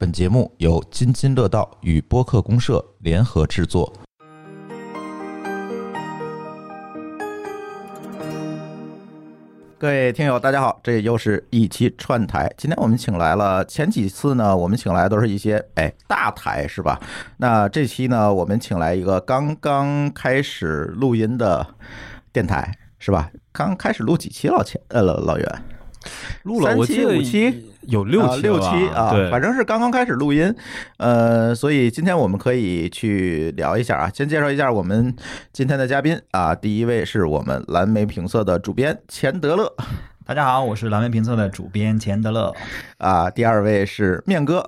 本节目由津津乐道与播客公社联合制作。各位听友，大家好，这又是一期串台。今天我们请来了，前几次呢，我们请来都是一些哎大台，是吧？那这期呢，我们请来一个刚刚开始录音的电台，是吧？刚开始录几期了？前呃，老老袁。录了，三期我记得五期有六期啊六期啊，对，反正是刚刚开始录音，呃，所以今天我们可以去聊一下啊。先介绍一下我们今天的嘉宾啊，第一位是我们蓝莓评测的主编钱德勒大家好，我是蓝莓评测的主编钱德勒。啊，第二位是面哥。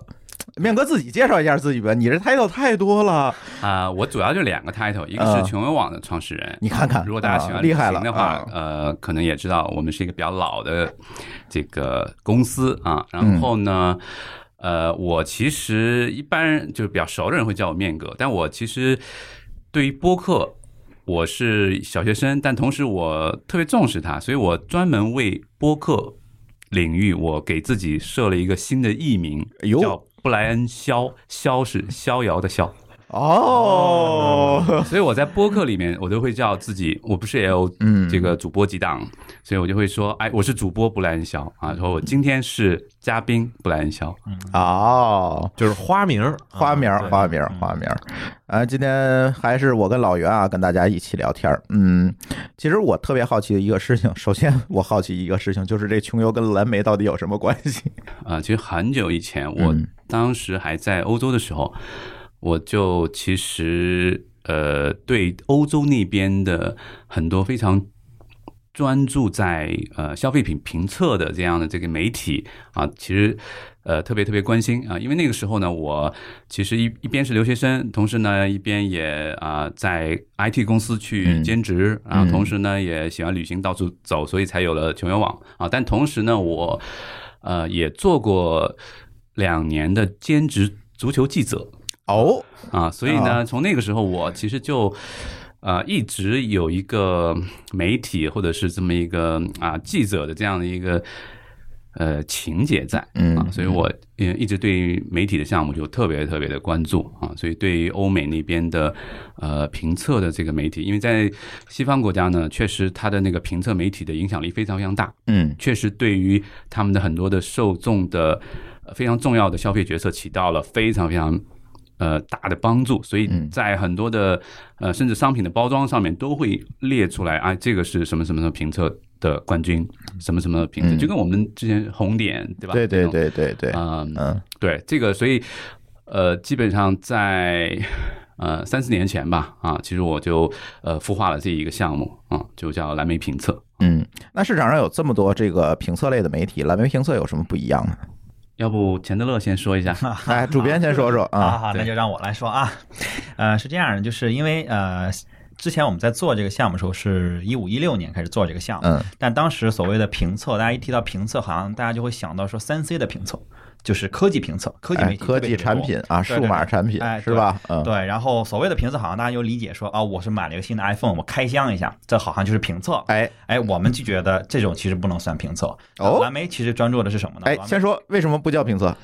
面哥自己介绍一下自己吧，你这 title 太多了，啊、我主要就两个 title，一个啊是穷游网的创始人。你看看如果大家喜欢旅行的话，啊呃，可能也知道我们是一个比较老的这个公司啊。然后呢，呃，我其实一般就是比较熟的人会叫我面哥，但我其实对于播客。我是小学生，但同时我特别重视它，所以我专门为播客领域，我给自己设了一个新的艺名，叫布莱恩肖，肖是逍遥的逍。哦，所以我在播客里面，我都会叫自己，我不是也有嗯。这个主播几档，所以我就会说，哎，我是主播布莱恩肖啊，然后我今天是嘉宾布莱恩肖，哦，就是花名，花名花名，花名。啊，今天还是我跟老袁啊，跟大家一起聊天儿。嗯，其实我特别好奇的一个事情，首先我好奇一个事情，就是这穷游跟蓝莓到底有什么关系？啊，其实很久以前，我嗯。当时还在欧洲的时候，我就其实呃对欧洲那边的很多非常专注在呃消费品评测的这样的这个媒体啊，其实呃特别特别关心啊，因为那个时候呢，我其实一一边是留学生，同时呢一边也啊、在 IT 公司去嗯。兼职，然后同时呢也喜欢旅行到处走，所以才有了穷游网。啊。但同时呢，我呃也做过两年的兼职足球记者，哦，啊，所以呢，从那个时候我其实就。呃，一直有一个媒体或者是这么一个啊记者的这样的一个呃情节在嗯。啊，所以我嗯一直对于媒体的项目就特别特别的关注啊，所以对于欧美那边的呃评测的这个媒体，因为在西方国家呢，确实它的那个评测媒体的影响力非常非常大，嗯。确实对于他们的很多的受众的呃非常重要的消费决策起到了非常非常呃大的帮助，所以嗯在很多的呃甚至商品的包装上面都会列出来啊，这个是什么什么什么评测的冠军，什么什么评测，嗯就跟我们之前红点对吧？对对，对对对，嗯嗯对这个，所以呃基本上在。呃，三四年前吧，啊，其实我就呃孵化了这一个项目啊，就叫蓝莓评测。嗯。那市场上有这么多这个评测类的媒体，蓝莓评测有什么不一样呢？要不钱德勒先说一下？哎，主编先说说 啊。好，对那就让我来说啊。呃，是这样的，就是因为呃，之前我们在做这个项目的时候，是一五一六年开始做这个项目，嗯但当时所谓的评测，大家一提到评测，好像大家就会想到说三 C 的评测，就是科技评测、科技哎媒体、科技产品啊，数码产品哎是吧？嗯，对，然后所谓的评测，好像大家就理解说，哦，我是买了一个新的 iPhone，我开箱一下，这好像就是评测。哎哎，我们就觉得这种其实不能算评测。哦蓝莓其实专注的是什么呢？哎，先说为什么不叫评测？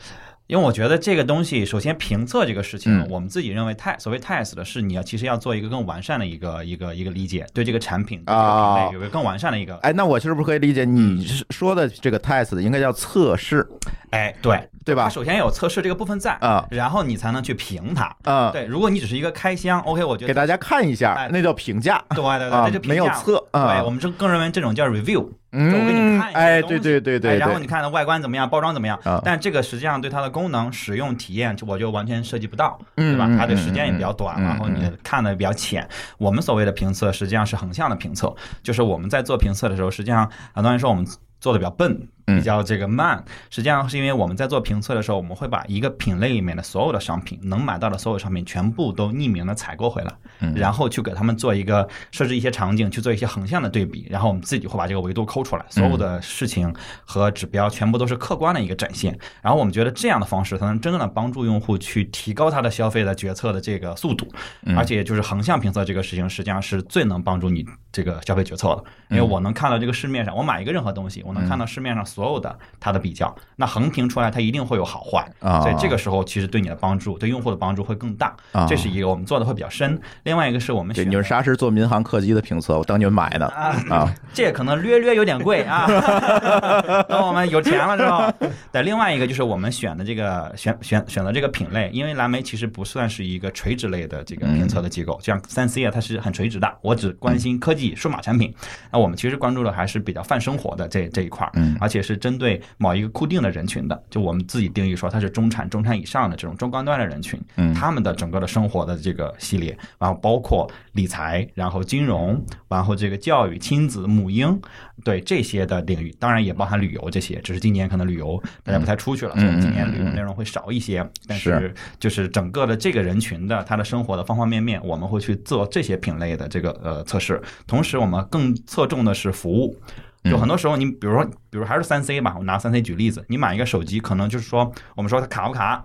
因为我觉得这个东西，首先评测这个事情，嗯我们自己认为太所谓 test 的是你要其实要做一个更完善的一个一个一个理解，对这个产品啊有个更完善的一个。哎，那我是不是可以理解你说的这个 test 应该叫测试，哎，对对吧它首先有测试这个部分在啊然后你才能去评它。嗯，对，如果你只是一个开箱，OK，我觉得给大家看一下哎，那叫评价。对对对，啊这就没有测啊对我们是更认为这种叫 review，就我给嗯你看，一下哎，对对对对哎，然后你看它外观怎么样，包装怎么样啊，但这个实际上对它的功能、使用体验，我就完全涉及不到，嗯对吧嗯？它的时间也比较短，嗯嗯然后你看的比较浅。我们所谓的评测实际上是横向的评测，就是我们在做评测的时候，实际上很多人说我们做的比较笨，嗯比较这个慢。实际上是因为我们在做评测的时候，我们会把一个品类里面的所有的商品能买到的所有商品全部都匿名的采购回来，嗯。然后去给他们做一个设置一些场景，去做一些横向的对比，然后我们自己会把这个维度抠出来，所有的事情和指标全部都是客观的一个展现。然后我们觉得这样的方式才能真正的帮助用户去提高他的消费的决策的这个速度，而且就是横向评测这个事情，实际上是最能帮助你这个消费决策的，因为我能看到这个市面上，我买一个任何东西，我能看到市面上所所有的它的比较，那横评出来它一定会有好坏，啊所以这个时候其实对你的帮助，对用户的帮助会更大啊。这是一个我们做的会比较深。另外一个是我们对，选你们啥时做民航客机的评测？我等你们买呢啊！这可能略略有点贵啊。等我们有钱了之后，对，另外一个就是我们选的这个选选选择这个品类，因为蓝莓其实不算是一个垂直类的这个评测的机构，像三 C 啊，它是很垂直的，我只关心科技数码产品。那我们其实关注的还是比较泛生活的这这一块而且是针对某一个固定的人群的，就我们自己定义说它是中产、中产以上的这种中高端的人群，嗯他们的整个的生活的这个系列，然后包括理财，然后金融，然后这个教育、亲子、母婴，对这些的领域，当然也包含旅游这些，只是今年可能旅游大家不太出去了，嗯所以今年旅游内容会少一些，但是是就是整个的这个人群的他的生活的方方面面，我们会去做这些品类的这个呃测试，同时我们更侧重的是服务。就很多时候，你比如说，比如还是三 C 吧，我拿三 C 举例子，你买一个手机，可能就是说，我们说它卡不卡，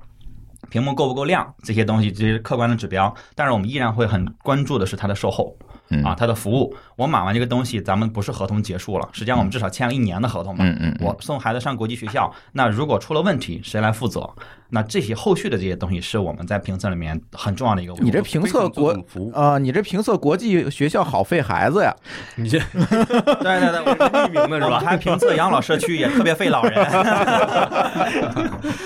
屏幕够不够亮，这些东西，这些客观的指标，但是我们依然会很关注的是它的售后。嗯啊，他的服务，我买完这个东西，咱们不是合同结束了，实际上我们至少签了一年的合同嘛。嗯嗯嗯我送孩子上国际学校，那如果出了问题，谁来负责？那这些后续的这些东西是我们在评测里面很重要的一个。你这评测国啊，你这评测国际学校好费孩子呀！你这 对对对，我匿名的是吧？还评测养老社区也特别费老人。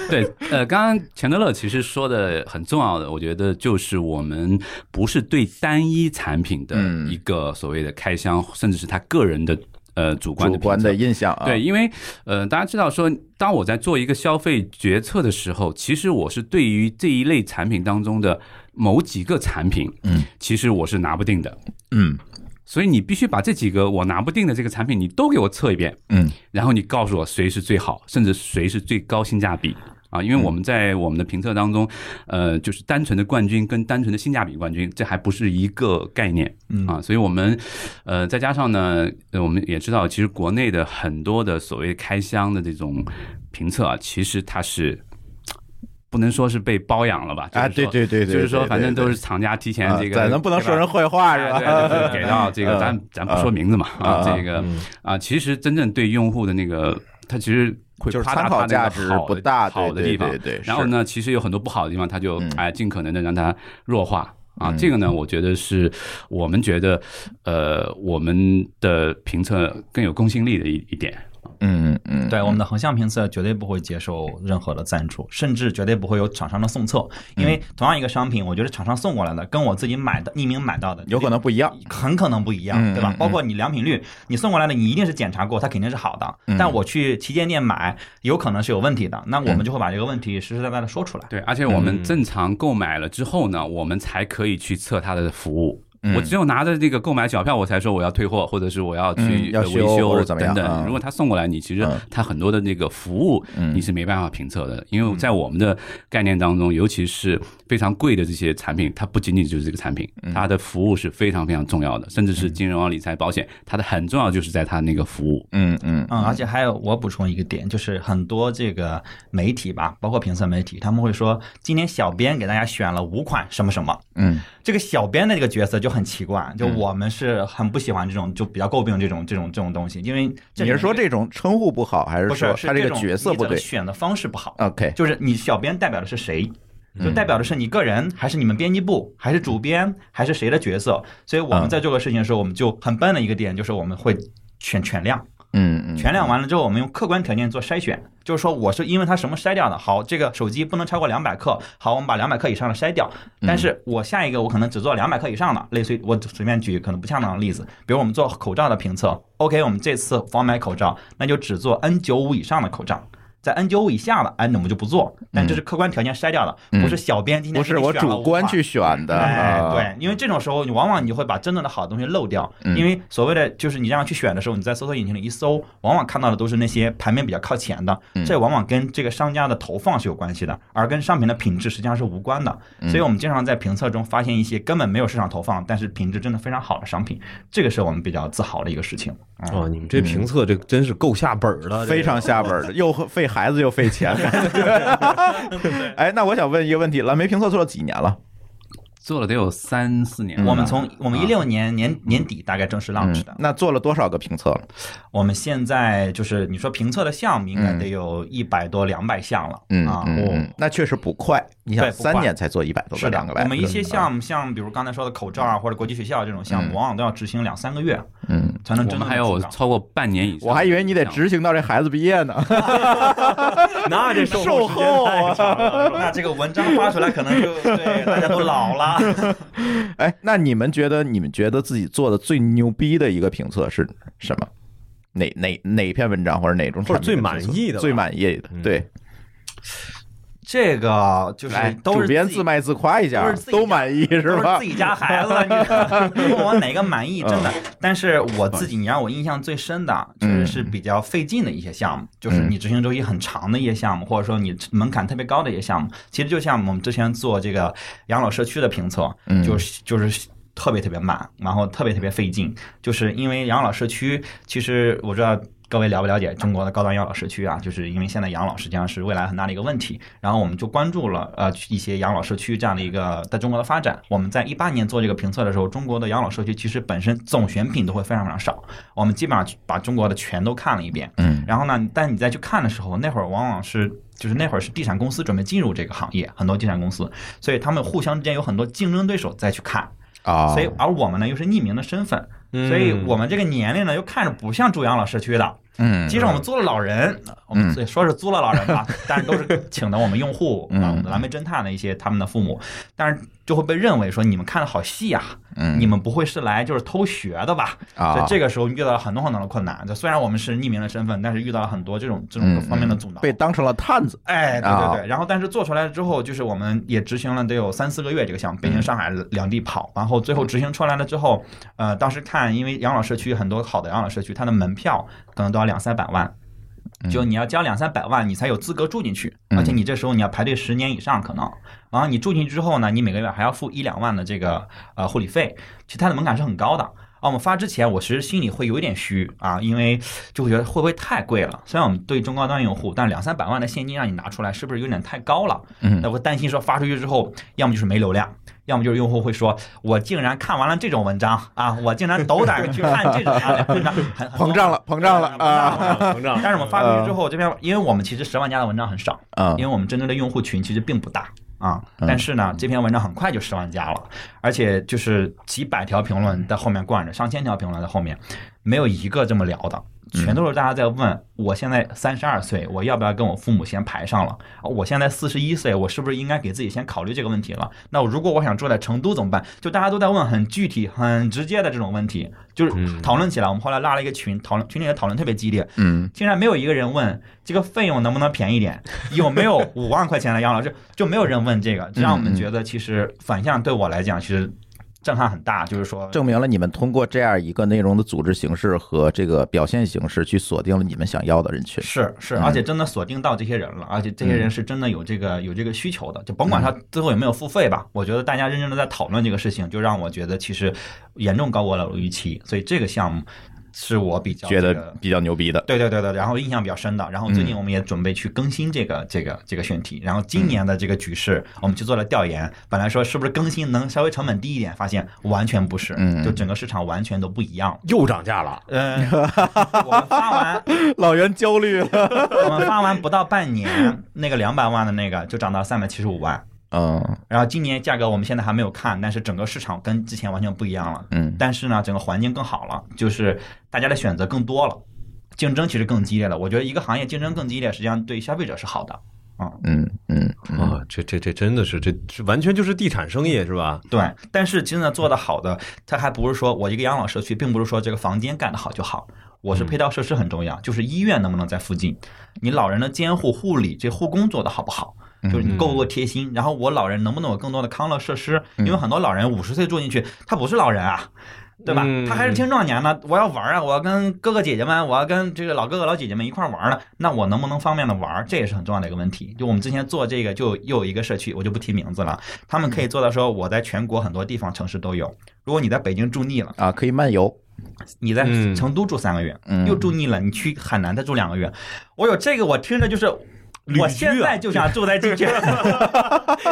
对，呃，刚刚钱德勒其实说的很重要的，我觉得就是我们不是对单一产品的嗯一个所谓的开箱，甚至是他个人的呃主观的主观的印象啊，对，因为呃，大家知道说，当我在做一个消费决策的时候，其实我是对于这一类产品当中的某几个产品，嗯，其实我是拿不定的。嗯。所以你必须把这几个我拿不定的这个产品，你都给我测一遍，嗯。然后你告诉我谁是最好，甚至谁是最高性价比啊！因为我们在我们的评测当中，呃，就是单纯的冠军跟单纯的性价比冠军，这还不是一个概念啊。所以我们呃再加上呢，呃我们也知道，其实国内的很多的所谓开箱的这种评测啊，其实它是。不能说是被包养了吧？啊，对对对对，就是说，反正都是厂家提前啊这个，咱咱不能说人坏话是吧？哎对对对，给到 这个，嗯咱咱不说名字嘛啊啊，这个嗯啊，其实真正对用户的那个，他其实会就是参考价值不大，好的地方对。对，是然后呢，其实有很多不好的地方，他就嗯哎尽可能的让它弱化。啊，嗯这个呢，我觉得是我们觉得，呃，我们的评测更有公信力的一一点。嗯嗯嗯，对我们的横向评测绝对不会接受任何的赞助，甚至绝对不会有厂商的送测，因为同样一个商品，我觉得厂商送过来的跟我自己买的匿名买到的有可能不一样。很可能不一样，对吧？包括你良品率，你送过来的，你一定是检查过，它肯定是好的。嗯但我去旗舰店买，有可能是有问题的，那我们就会把这个问题实实在在的说出来。对，而且我们嗯正常购买了之后呢，我们才可以去测它的服务。嗯。我只有拿着这个购买小票，我才说我要退货，或者是我要去维修或者怎么样嗯。等等。如果他送过来，你其实嗯。他很多的那个服务嗯。你是没办法评测的，因为在我们的概念当中，尤其是非常贵的这些产品，它不仅仅就是这个产品，嗯。它的服务是非常非常重要的，甚至是金融啊、理财、保险，它的很重要就是在它那个服务。嗯嗯。嗯，而且还有我补充一个点，就是很多这个媒体吧，包括评测媒体，他们会说今天小编给大家选了五款什么什么，嗯。这个小编的这个角色就很奇怪，就我们是很不喜欢这种，就比较诟病这种这种这种东西，因为你是说这种称呼不好，还是说他这个角色不对选的方式不好？？OK，就是你小编代表的是谁？嗯就代表的是你个人，还是你们编辑部，还是主编，还是谁的角色？所以我嗯们在做个事情的时候，我们就很笨的一个点，就是我们会选全量，嗯嗯，全量完了之后，我们用客观条件做筛选，就是说我是因为它什么筛掉的。好，这个手机不能超过两百克，好，我们把两百克以上的筛掉。嗯但是我下一个我可能只做两百克以上的，类似于我随便举可能不恰当的例子，比如我们做口罩的评测，OK，我们这次防霾口罩，那就只做 N 九五以上的口罩。在 N 九五以下的，哎，那我们就不做，但这是客观条件筛掉的，嗯。不是小编今天不是我主观去选的，对，因为这种时候你往往你就会把真正的好的东西漏掉，嗯。因为所谓的就是你这样去选的时候，你在搜索引擎里一搜，往往看到的都是那些排名比较靠前的，嗯。这往往跟这个商家的投放是有关系的，而跟商品的品质实际上是无关的。嗯。所以我们经常在评测中发现一些根本没有市场投放，但是品质真的非常好的商品，这个是我们比较自豪的一个事情。啊哦，你们这评测这真是够下本儿的，非常下本儿的，又费孩子又费钱。哎，那我想问一个问题，蓝莓评测做了几年了？做了得有三四年了。我们从我们啊一六年年年底大概正式 launch 的嗯，，那做了多少个评测了？我们现在就是你说评测的项目应该得有一百多两百项了，嗯啊，那确实不快。你想三年才做一百多个，是两个，百，我们一些项目，像比如刚才说的口罩啊，或者国际学校这种项嗯目，往往都要执行两三个月嗯，才能真的还有超过半年以上。我还以为你得执行到这孩子毕业呢。那这售 售后时间后啊太长了。那这个文章发出来，可能就对大家都老了。哎，那你们觉得你们觉得自己做的最牛逼的一个评测是什么？哪哪哪篇文章或者哪种或者最满意的最满意的，嗯。对，这个就是，都是主编自卖自夸一下都是自，己家都满意是吧都是自？己家孩子，你问 我哪个满意？真的嗯，但是我自己，你让我印象最深的，就是是比较费劲的一些项目，就是嗯你执行周期很长的一些项目，或者说你门槛特别高的一些项目。其实就像我们之前做这个养老社区的评测，嗯就是就是。特别特别慢，然后特别特别费劲，就是因为养老社区，其实我知道各位了不了解中国的高端养老社区啊，就是因为现在养老实际上是未来很大的一个问题，然后我们就关注了呃一些养老社区这样的一个在中国的发展。我们在一八年做这个评测的时候，中国的养老社区其实本身总选品都会非常非常少，我们基本上把中国的全都看了一遍。嗯然后呢，但你再去看的时候，那会儿往往是就是那会儿是地产公司准备进入这个行业，很多地产公司，所以他们互相之间有很多竞争对手再去看。啊，所以而我们呢又是匿名的身份，嗯。所以我们这个年龄呢又看着不像住养老社区的。嗯，即使我们租了老人，我们所以说是租了老人吧，但是都是请的我们用户嗯。啊，我们蓝莓侦探的一些他们的父母，但是就会被认为说你们看的好细啊，嗯你们不会是来就是偷学的吧？啊所以这个时候遇到了很多很多的困难。就虽然我们是匿名的身份，但是遇到了很多这种这种方面的阻挠。嗯被当成了探子，哎，对啊对对，然后但是做出来之后，就是我们也执行了得有三四个月这个项目，北京、上海两地跑，然后最后执行出来了之后，呃，当时看，因为养老社区很多好的养老社区，它的门票可能都要两三百万。就你要交两三百万，你才有资格住进去，嗯而且你这时候你要排队十年以上可能。然后你住进去之后呢，你每个月还要付一两万的这个呃护理费，其实它的门槛是很高的。啊，我们发之前，我其实心里会有一点虚啊，因为就会觉得会不会太贵了？虽然我们对中高端用户，但两三百万的现金让你拿出来，是不是有点太高了？嗯那我担心说发出去之后，要么就是没流量，要么就是用户会说，我竟然看完了这种文章啊，我竟然斗胆去看这种啊文章，膨胀了膨胀了膨胀了。膨胀但是我们发出去之后，这边因为我们其实十万加的文章很少，啊因为我们针对的用户群其实并不大啊。嗯但是呢，这篇文章很快就十万加了，而且就是几百条评论在后面惯着，上千条评论在后面，没有一个这么聊的。全都是大家在问，我现在三十二岁，我要不要跟我父母先排上了？我现在四十一岁，我是不是应该给自己先考虑这个问题了？那我如果我想住在成都怎么办？就大家都在问很具体、很直接的这种问题，就是嗯讨论起来。我们后来拉了一个群，讨论群里的讨论特别激烈，嗯竟然没有一个人问这个费用能不能便宜点，有没有五万块钱的养老？就就没有人问这个，这让我们觉得其实反向对我来讲，其实震撼很大。就是说，证明了你们通过这样一个内容的组织形式和这个表现形式，去锁定了你们想要的人群。是是，嗯而且真的锁定到这些人了，而且这些人是真的有这个有这个需求的，就甭管他最后有没有付费吧，我觉得大家认真的在讨论这个事情，就让我觉得其实严重高过了我预期，所以这个项目是我比较觉这个得比较牛逼的，对对对对，然后印象比较深的。然后最近我们也准备去更新这个、这个这个选题。然后今年的这个局势，我们去做了调研，本来说是不是更新能稍微成本低一点，发现完全不是，嗯就整个市场完全都不一样。又涨价了，嗯，我们发完，老袁焦虑了。我们发完不到半年，那个两百万的那个就涨到三百七十五万。嗯然后今年价格我们现在还没有看，但是整个市场跟之前完全不一样了。嗯但是呢，整个环境更好了，就是大家的选择更多了，竞争其实更激烈了。我觉得一个行业竞争更激烈，实际上对消费者是好的。嗯嗯嗯啊，这这这真的是这这完全就是地产生意是吧？对，但是真的做的好的，它还不是说我一个养老社区，并不是说这个房间干得好就好。我是配套设施很重要，就是医院能不能在附近，你老人的监护、护理这护工做的好不好，就是你够不够贴心。然后我老人能不能有更多的康乐设施？因为很多老人五十岁住进去，他不是老人啊。对吧嗯？他还是青壮年呢，我要玩啊，我要跟哥哥姐姐们，我要跟这个老哥哥老姐姐们一块玩呢，那我能不能方便的玩？这也是很重要的一个问题。就我们之前做这个，就又有一个社区，我就不提名字了，他们可以做到说，我在全国很多地方城市都有。如果你在北京住腻了，啊，可以漫游。你在嗯成都住三个月，嗯又住腻了，你去海南再住两个月，我有这个，我听着就是旅我现在就想住在进去。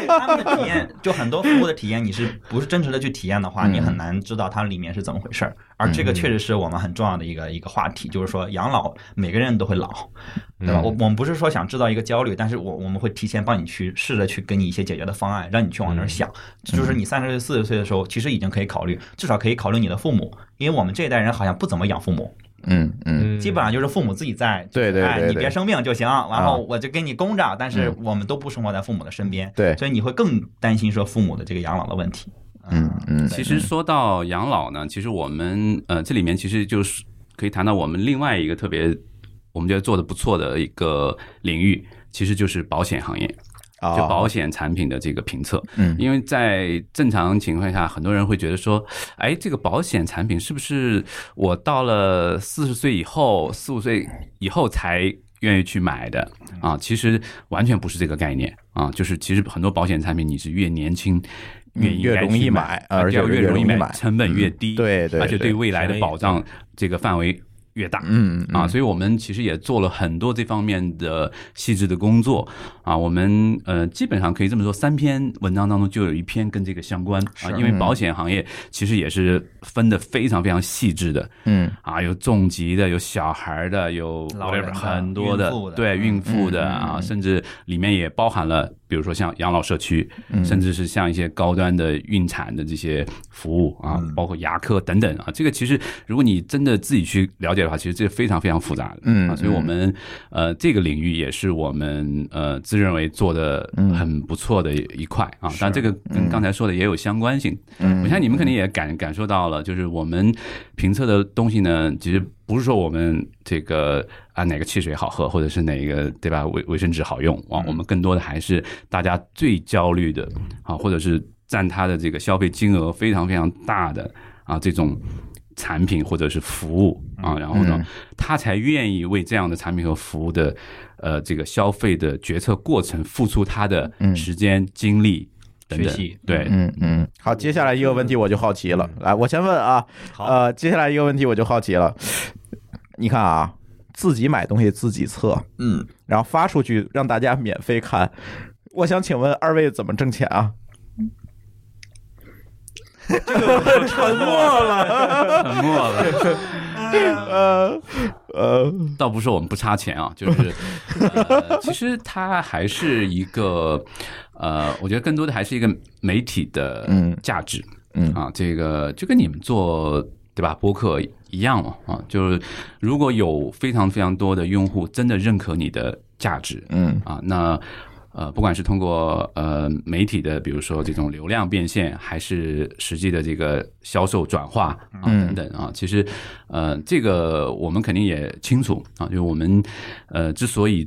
他们的体验，就很多服务的体验，你是不是真实的去体验的话，嗯你很难知道它里面是怎么回事儿。而这个确实是我们很重要的一个一个话题，就是说养老每个人都会老，对吧？嗯我我们不是说想制造一个焦虑，但是我我们会提前帮你去试着去给你一些解决的方案，让你去往那儿想。就是你三十岁、四十岁的时候，其实已经可以考虑，至少可以考虑你的父母，因为我们这一代人好像不怎么养父母。嗯嗯。嗯。基本上就是父母自己在，对对哎，对对你别生病就行，然啊后我就给你供着，但是嗯。我们都不生活在父母的身边，对。所以你会更担心说父母的这个养老的问题。嗯嗯其实说到养老呢，其实我们呃这里面其实就是可以谈到我们另外一个特别我们觉得做的不错的一个领域，其实就是保险行业，啊就保险产品的这个评测。嗯因为在正常情况下，很多人会觉得说，哎，这个保险产品是不是我到了四十岁以后、四五岁以后才愿意去买的啊？其实完全不是这个概念啊，就是其实很多保险产品你是越年轻。越越容易买而且越容易买成本越低，对对而且对对未来的保障这个范围越大。嗯啊，所以我们其实也做了很多这方面的细致的工作。啊。我们呃，基本上可以这么说，三篇文章当中就有一篇跟这个相关。啊，因为保险行业其实也是分的非常非常细致的。嗯。啊，有重疾的，有小孩的，有老人很多的。对孕妇的啊，甚至里面也包含了，比如说像养老社区，甚至是像一些高端的孕产的这些服务啊，包括牙科等等啊。这个其实如果你真的自己去了解的话，其实这非常非常复杂的。嗯啊，所以我们呃这个领域也是我们呃自认为做的很不错的一块啊。但这个跟刚才说的也有相关性。嗯我相信你们肯定也感感受到了，就是我们评测的东西呢，其实不是说我们这个啊哪个汽水好喝，或者是哪个对吧卫卫生纸好用啊，我们更多的还是大家最焦虑的啊，或者是占它的这个消费金额非常非常大的啊这种。产品或者是服务啊，然后呢，他才愿意为这样的产品和服务的呃这个消费的决策过程付出他的时间、精力等等学习。对，嗯嗯，好，接下来一个问题我就好奇了，来，我先问啊，呃，接下来一个问题我就好奇了，你看啊，自己买东西自己测，嗯，然后发出去让大家免费看，我想请问二位怎么挣钱啊？沉默了。沉默了。呃呃，倒不是我们不差钱啊，就是、呃、其实它还是一个呃，我觉得更多的还是一个媒体的嗯。价值，嗯。啊，这个就跟你们做对吧播客一样嘛啊，就是如果有非常非常多的用户真的认可你的价值，嗯。啊，那呃，不管是通过呃媒体的，比如说这种流量变现，还是实际的这个销售转化啊嗯。等等啊，其实呃，这个我们肯定也清楚啊，就是我们呃之所以。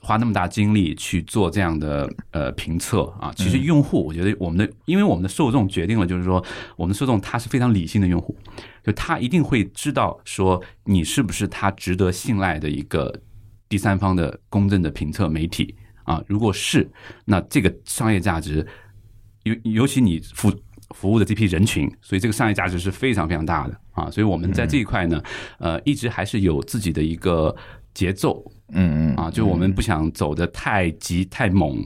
花那么大精力去做这样的呃评测啊，其实用户，我觉得我们的，因为我们的受众决定了，就是说我们受众他是非常理性的用户，就他一定会知道说你是不是他值得信赖的一个第三方的公正的评测媒体啊，如果是，那这个商业价值，尤尤其你服服务的这批人群，所以这个商业价值是非常非常大的啊，所以我们在这一块呢，呃，一直还是有自己的一个节奏。嗯嗯啊，就我们不想走的太急太猛。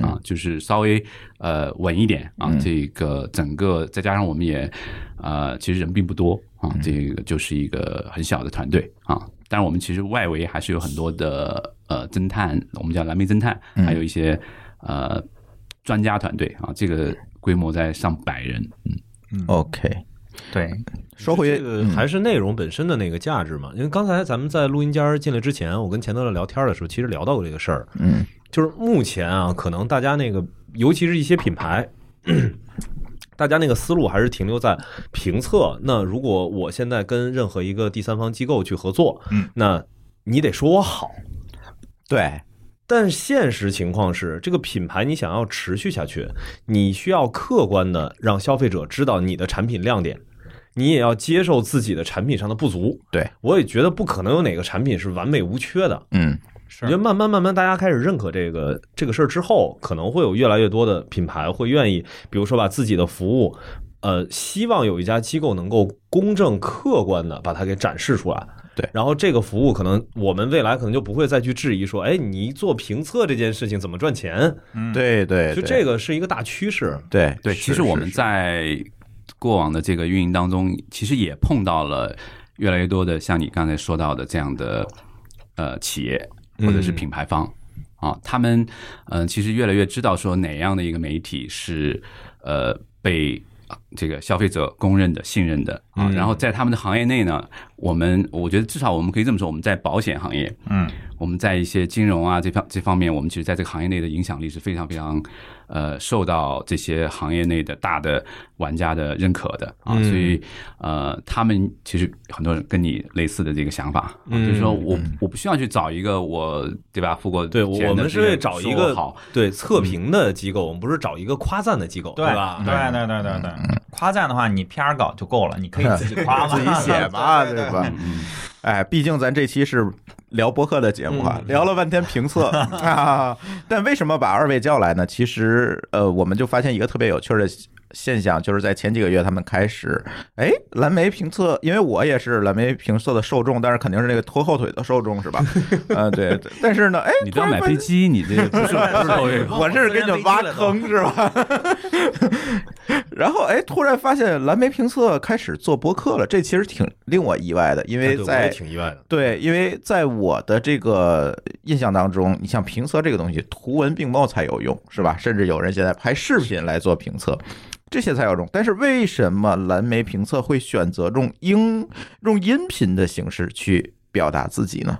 啊，就是稍微呃稳一点。啊，这个整个再加上我们也呃其实人并不多。啊，这个就是一个很小的团队。啊。当然我们其实外围还是有很多的呃侦探，我们叫蓝莓侦探，还有一些呃专家团队。啊，这个规模在上百人。嗯，，OK，对，说回这个还是内容本身的那个价值嘛。因为刚才咱们在录音间进来之前，我跟钱德勒聊天的时候，其实聊到过这个事儿。嗯就是目前啊，可能大家那个，尤其是一些品牌，大家那个思路还是停留在评测。那如果我现在跟任何一个第三方机构去合作，嗯，那你得说我好。对，但现实情况是，这个品牌你想要持续下去，你需要客观的让消费者知道你的产品亮点，你也要接受自己的产品上的不足。对，我也觉得不可能有哪个产品是完美无缺的。嗯我觉得慢慢慢慢，大家开始认可这个这个事儿之后，可能会有越来越多的品牌会愿意，比如说把自己的服务，呃，希望有一家机构能够公正客观的把它给展示出来。对然后这个服务可能我们未来可能就不会再去质疑说，哎，你做评测这件事情怎么赚钱？嗯，对对，就这个是一个大趋势。对对，其实我们在过往的这个运营当中，其实也碰到了越来越多的像你刚才说到的这样的呃企业或者是嗯品牌方、啊，他们嗯、呃其实越来越知道说哪样的一个媒体是呃被。啊这个消费者公认的、信任的啊，嗯。然后在他们的行业内呢，我们我觉得至少我们可以这么说，我们在保险行业，嗯，我们在一些金融啊这方这方面，我们其实在这个行业内的影响力是非常非常呃受到这些行业内的大的玩家的认可的啊，嗯。所以呃他们其实很多人跟你类似的这个想法，啊嗯就是说我我不需要去找一个我对吧付过对，我们是为找一个好。对测评的机构，我们不是找一个夸赞的机构，对吧？对对对对对，夸赞的话，你 PR 稿就够了，你可以 自己夸嘛，自己写嘛，对对吧？嗯哎，毕竟咱这期是聊博客的节目啊，嗯聊了半天评测 啊。但为什么把二位叫来呢？其实，呃，我们就发现一个特别有趣的现象，就是在前几个月，他们开始，哎，蓝莓评测，因为我也是蓝莓评测的受众，但是肯定是那个拖后腿的受众，是吧？嗯、对。对但是呢，哎，你都要突然发现买飞机，你这个不是我这 是给你们挖坑是吧？然后哎，突然发现蓝莓评测开始做博客了，这其实挺令我意外的，因为在也挺意外的。对，因为在我的这个印象当中，你像评测这个东西，图文并茂才有用，是吧？甚至有人现在拍视频来做评测，这些才有用。但是为什么蓝莓评测会选择用音用音频的形式去表达自己呢？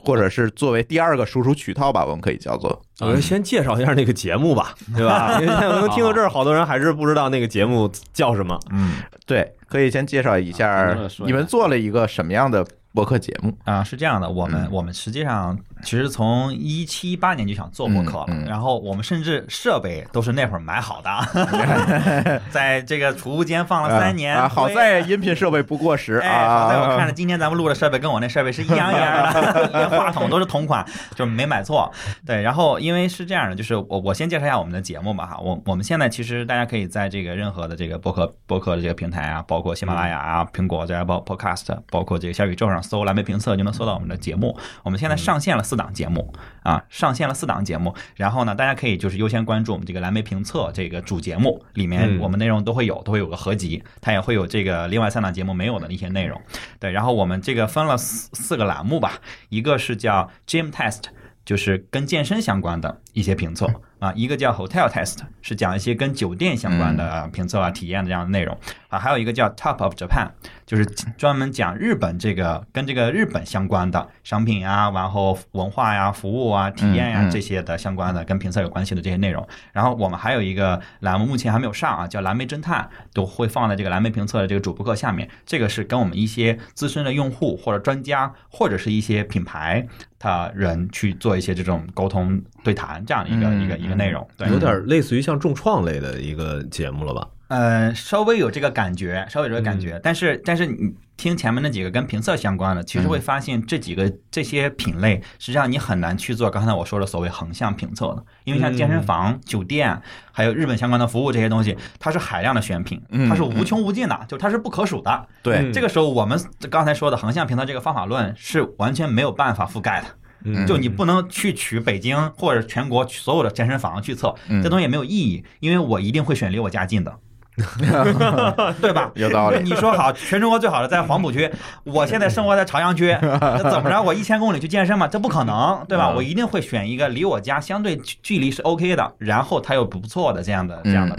或者是作为第二个输出渠道吧，我们可以叫做。我们先介绍一下那个节目吧，对吧？因为现在可能听到这儿，好多人还是不知道那个节目叫什么。嗯对，可以先介绍一下你们做了一个什么样的播客节目？啊，是这样的，我们嗯我们实际上其实从一七一八年就想做播客了，嗯嗯然后我们甚至设备都是那会儿买好的，在这个储物间放了三年啊，好在音频设备不过时哎，啊。好在我看着今天咱们录的设备跟我那设备是一样一样的，连话筒都是同款，就是没买错。对，然后因为是这样的，就是我我先介绍一下我们的节目吧哈。我我们现在其实大家可以在这个任何的这个播客播客的这个平台啊，包括喜马拉雅啊、苹果这 Apple Podcast，包括这个小宇宙上搜“蓝莓评测”就能搜到我们的节目。我们现在上线了四档节目啊，上线了四档节目。然后呢，大家可以就是优先关注我们这个蓝莓评测这个主节目里面，嗯我们内容都会有，都会有个合集，它也会有这个另外三档节目没有的一些内容。对，然后我们这个分了四四个栏目吧，一个是叫 Gym Test，就是跟健身相关的一些评测啊；一个叫 Hotel Test，是讲一些跟酒店相关的评测啊、体验的这样的内容啊；还有一个叫 Top of Japan，就是专门讲日本这个跟这个日本相关的商品啊，然后文化呀、服务啊、体验呀这些的相关的跟评测有关系的这些内容。然后我们还有一个栏目，目前还没有上啊，叫蓝莓侦探，都会放在这个蓝莓评测的这个主播课下面。这个是跟我们一些资深的用户或者专家，或者是一些品牌他人去做一些这种沟通对谈这样的一个、嗯一个一个内容。对，有点类似于像重创类的一个节目了吧？呃，稍微有这个感觉，稍微有这个感觉，但是但是你听前面那几个跟评测相关的，其实会发现这几个这些品类，实际上你很难去做刚才我说的所谓横向评测的，因为像健身房、酒店，还有日本相关的服务这些东西，它是海量的选品，它是无穷无尽的，就它是不可数的。对嗯这个时候我们刚才说的横向评测这个方法论是完全没有办法覆盖的。嗯就你不能去取北京或者全国所有的健身房去测，嗯这东西也没有意义，因为我一定会选离我家近的。对吧？有道理你说好，全中国最好的在黄浦区，我现在生活在朝阳区，那怎么着？我一千公里去健身嘛？这不可能，对吧？嗯我一定会选一个离我家相对距距离是 OK 的，然后它又不错的这样的这样的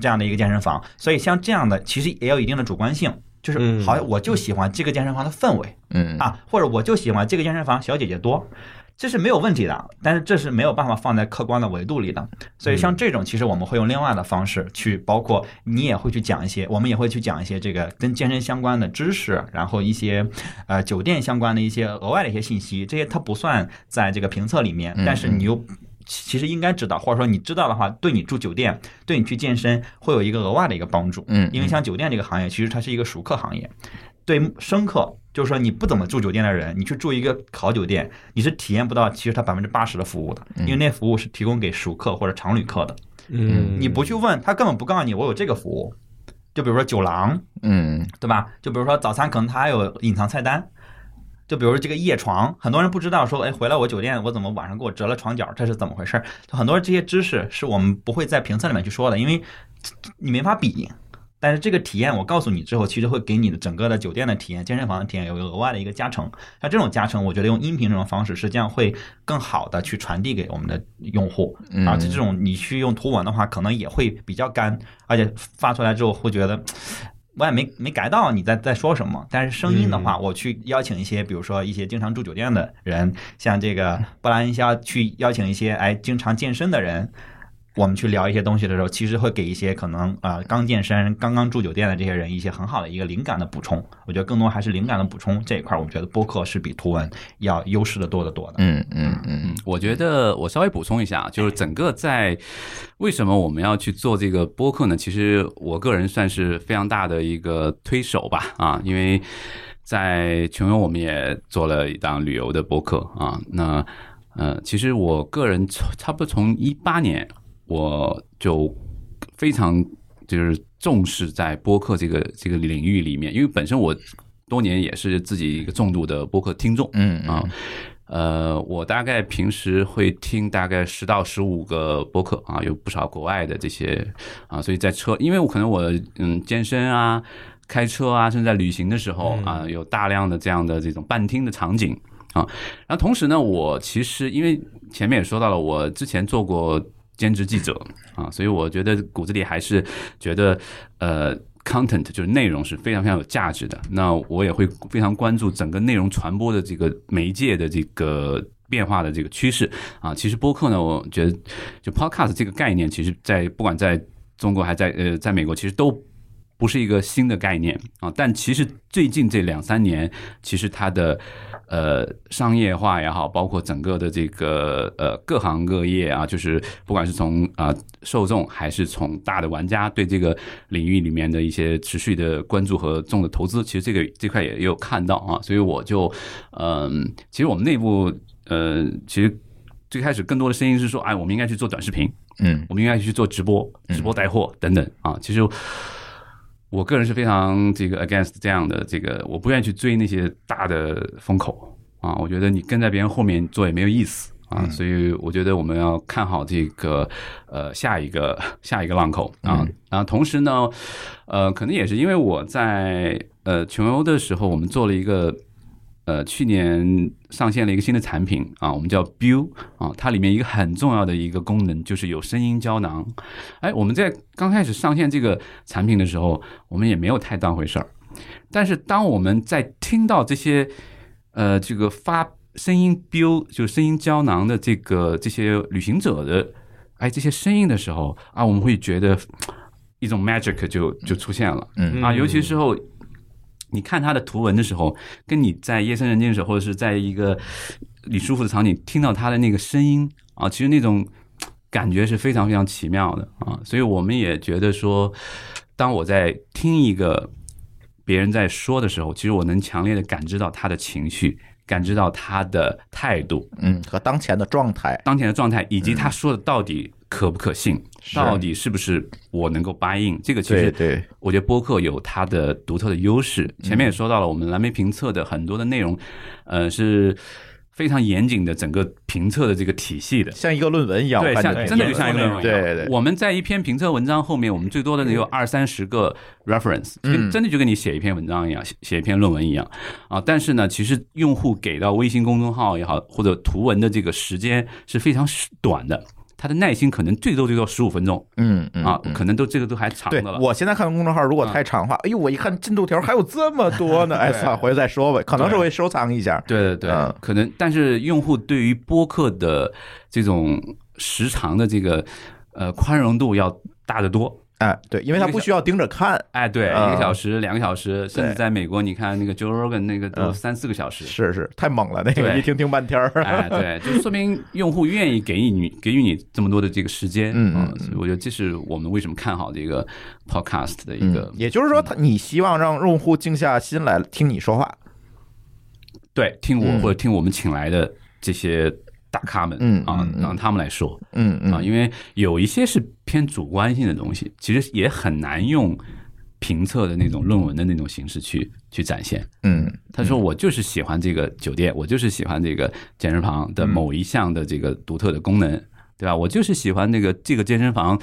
这样的一个健身房。所以像这样的，其实也有一定的主观性。就是嗯好像我就喜欢这个健身房的氛围嗯啊，或者我就喜欢这个健身房小姐姐多，这是没有问题的，但是这是没有办法放在客观的维度里的。所以像这种，其实我们会用另外的方式去，包括你也会去讲一些，我们也会去讲一些这个跟健身相关的知识，然后一些呃酒店相关的一些额外的一些信息，这些它不算在这个评测里面，但是你又。其实应该知道，或者说你知道的话，对你住酒店，对你去健身会有一个额外的一个帮助。嗯因为像酒店这个行业，其实它是一个熟客行业，对生客，就是说你不怎么住酒店的人，你去住一个好酒店，你是体验不到其实它百分之八十的服务的，因为那服务是提供给熟客或者常旅客的。嗯你不去问，他根本不告诉你我有这个服务。就比如说酒廊，嗯对吧？就比如说早餐可能它还有隐藏菜单，就比如这个夜床，很多人不知道说，哎，回来我酒店我怎么晚上给我折了床角，这是怎么回事儿？就很多这些知识是我们不会在评测里面去说的，因为你没法比。但是这个体验我告诉你之后，其实会给你的整个的酒店的体验、健身房的体验有一个额外的一个加成。像这种加成，我觉得用音频这种方式，实际上会更好的去传递给我们的用户。嗯而且这种你去用图文的话，可能也会比较干，而且发出来之后会觉得。我也没没改到你在在说什么，但是声音的话，我去邀请一些，比如说一些经常住酒店的人，像这个布兰营销去邀请一些哎经常健身的人，我们去聊一些东西的时候，其实会给一些可能啊、刚健身、刚刚住酒店的这些人一些很好的一个灵感的补充。我觉得更多还是灵感的补充这一块，我觉得播客是比图文要优势的多得多的。嗯嗯嗯嗯，我觉得我稍微补充一下，就是整个在为什么我们要去做这个播客呢？其实我个人算是非常大的一个推手吧，啊，因为在穷游我们也做了一档旅游的播客啊，那呃，其实我个人差差不多从一八年我就非常就是重视在播客这个这个领域里面，因为本身我多年也是自己一个重度的播客听众，嗯啊。呃，我大概平时会听大概十到十五个播客啊，有不少国外的这些啊，所以在车，因为我可能我嗯健身啊、开车啊，甚至在旅行的时候啊，有大量的这样的这种半听的场景啊。然后同时呢，我其实因为前面也说到了，我之前做过兼职记者啊，所以我觉得骨子里还是觉得呃。content 就是内容是非常非常有价值的，那我也会非常关注整个内容传播的这个媒介的这个变化的这个趋势啊。其实播客呢，我觉得就 podcast 这个概念，其实在不管在中国还在呃在美国，其实都不是一个新的概念啊。但其实最近这两三年，其实它的呃商业化也好，包括整个的这个呃各行各业啊，就是不管是从啊、受众还是从大的玩家对这个领域里面的一些持续的关注和重的投资，其实这个这块也也有看到啊，所以我就嗯、其实我们内部呃，其实最开始更多的声音是说，哎，我们应该去做短视频，嗯我们应该去做直播、直播带货等等啊。其实我个人是非常这个 against 这样的这个，我不愿意去追那些大的风口啊。我觉得你跟在别人后面做也没有意思啊。所以我觉得我们要看好这个呃下一个下一个浪口啊。然后同时呢，呃，可能也是因为我在呃穷游的时候，我们做了一个。呃，去年上线了一个新的产品啊，我们叫 Bill 啊，它里面一个很重要的一个功能就是有声音胶囊。哎，我们在刚开始上线这个产品的时候，我们也没有太当回事儿。但是当我们在听到这些呃这个发声音 Bill 就是声音胶囊的这个这些旅行者的哎这些声音的时候啊，我们会觉得一种 magic 就就出现了。嗯啊，尤其是后你看他的图文的时候，跟你在夜深人静的时候，或者是在一个你舒服的场景听到他的那个声音啊，其实那种感觉是非常非常奇妙的啊。所以我们也觉得说，当我在听一个别人在说的时候，其实我能强烈的感知到他的情绪，感知到他的态度，嗯，和当前的状态，当前的状态，以及他说的到底可不可信，到底是不是我能够 buy in，这个其实对对，我觉得播客有它的独特的优势。前面也说到了，我们蓝莓评测的很多的内容，呃，是非常严谨的整个评测的这个体系的。像一个论文一样，对，像真的就像一个论文一样。对对我们在一篇评测文章后面，我们最多的有二三十个 reference，嗯真的就跟你写一篇文章一样，写写一篇论文一样啊。但是呢，其实用户给到微信公众号也好，或者图文的这个时间是非常短的，他的耐心可能最多最多十五分钟。嗯嗯啊，嗯。可能都这个都还长的了。我现在看公众号，如果太长的话，哎呦，我一看进度条还有这么多呢，哎，算了，回去再说吧，可能是会收藏一下。对对对，嗯。可能，但是用户对于播客的这种时长的这个呃宽容度要大得多。哎，对，因为他不需要盯着看，哎，对，嗯一个小时、两个小时，甚至在美国，你看那个 Joe Rogan 那个都嗯三四个小时。是是，太猛了，那个对一听听半天儿。哎，对，就说明用户愿意给予你给予你这么多的这个时间，嗯所以我觉得这是我们为什么看好这个 podcast 的一嗯个，也就是说，他你希望让用户静下心来听你说话。对，听我嗯或者听我们请来的这些大咖们，啊让他们来说，嗯嗯啊，因为有一些是偏主观性的东西，其实也很难用评测的那种论文的那种形式去去展现。嗯他说我就是喜欢这个酒店，我就是喜欢这个健身房的某一项的这个独特的功能。对吧？我就是喜欢那个这个健身房，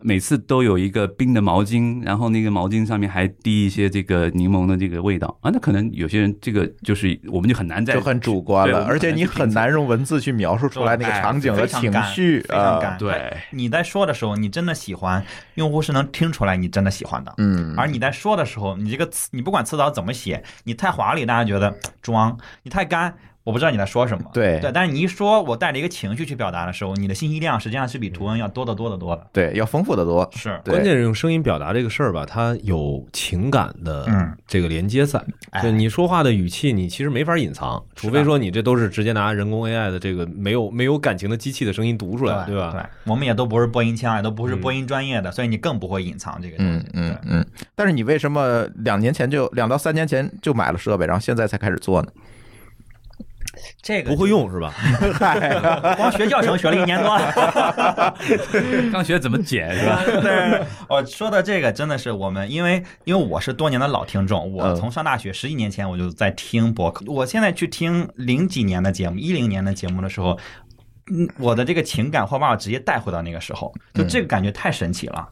每次都有一个冰的毛巾，然后那个毛巾上面还滴一些这个柠檬的这个味道啊。那可能有些人这个就是我们就很难在就很主观了，而且你很难用文字去描述出来那个哎场景和情绪啊。对你在说的时候，你真的喜欢，用户是能听出来你真的喜欢的。嗯，而你在说的时候，你这个词，你不管词藻怎么写，你太华丽，大家觉得装；你太干，我不知道你在说什么。对对，但是你一说，我带着一个情绪去表达的时候，你的信息量实际上是比图文要多得多得多的。对，要丰富的多。是，关键是用声音表达这个事儿吧，它有情感的嗯这个连接在。哎就你说话的语气，你其实没法隐藏，除非说你这都是直接拿人工 AI 的这个没有没有感情的机器的声音读出来，对吧？对，我们也都不是播音腔，也都不是嗯播音专业的，所以你更不会隐藏这个东嗯嗯嗯。但是你为什么两年前就两到三年前就买了设备，然后现在才开始做呢？这个不会用是吧？光学教程学了一年多了。刚学怎么解是吧？对，我说的这个真的是我们，因为因为我是多年的老听众，我嗯从上大学十几年前我就在听博客，我现在去听零几年的节目，一零年的节目的时候，嗯，我的这个情感会把我直接带回到那个时候，就这个感觉太神奇了。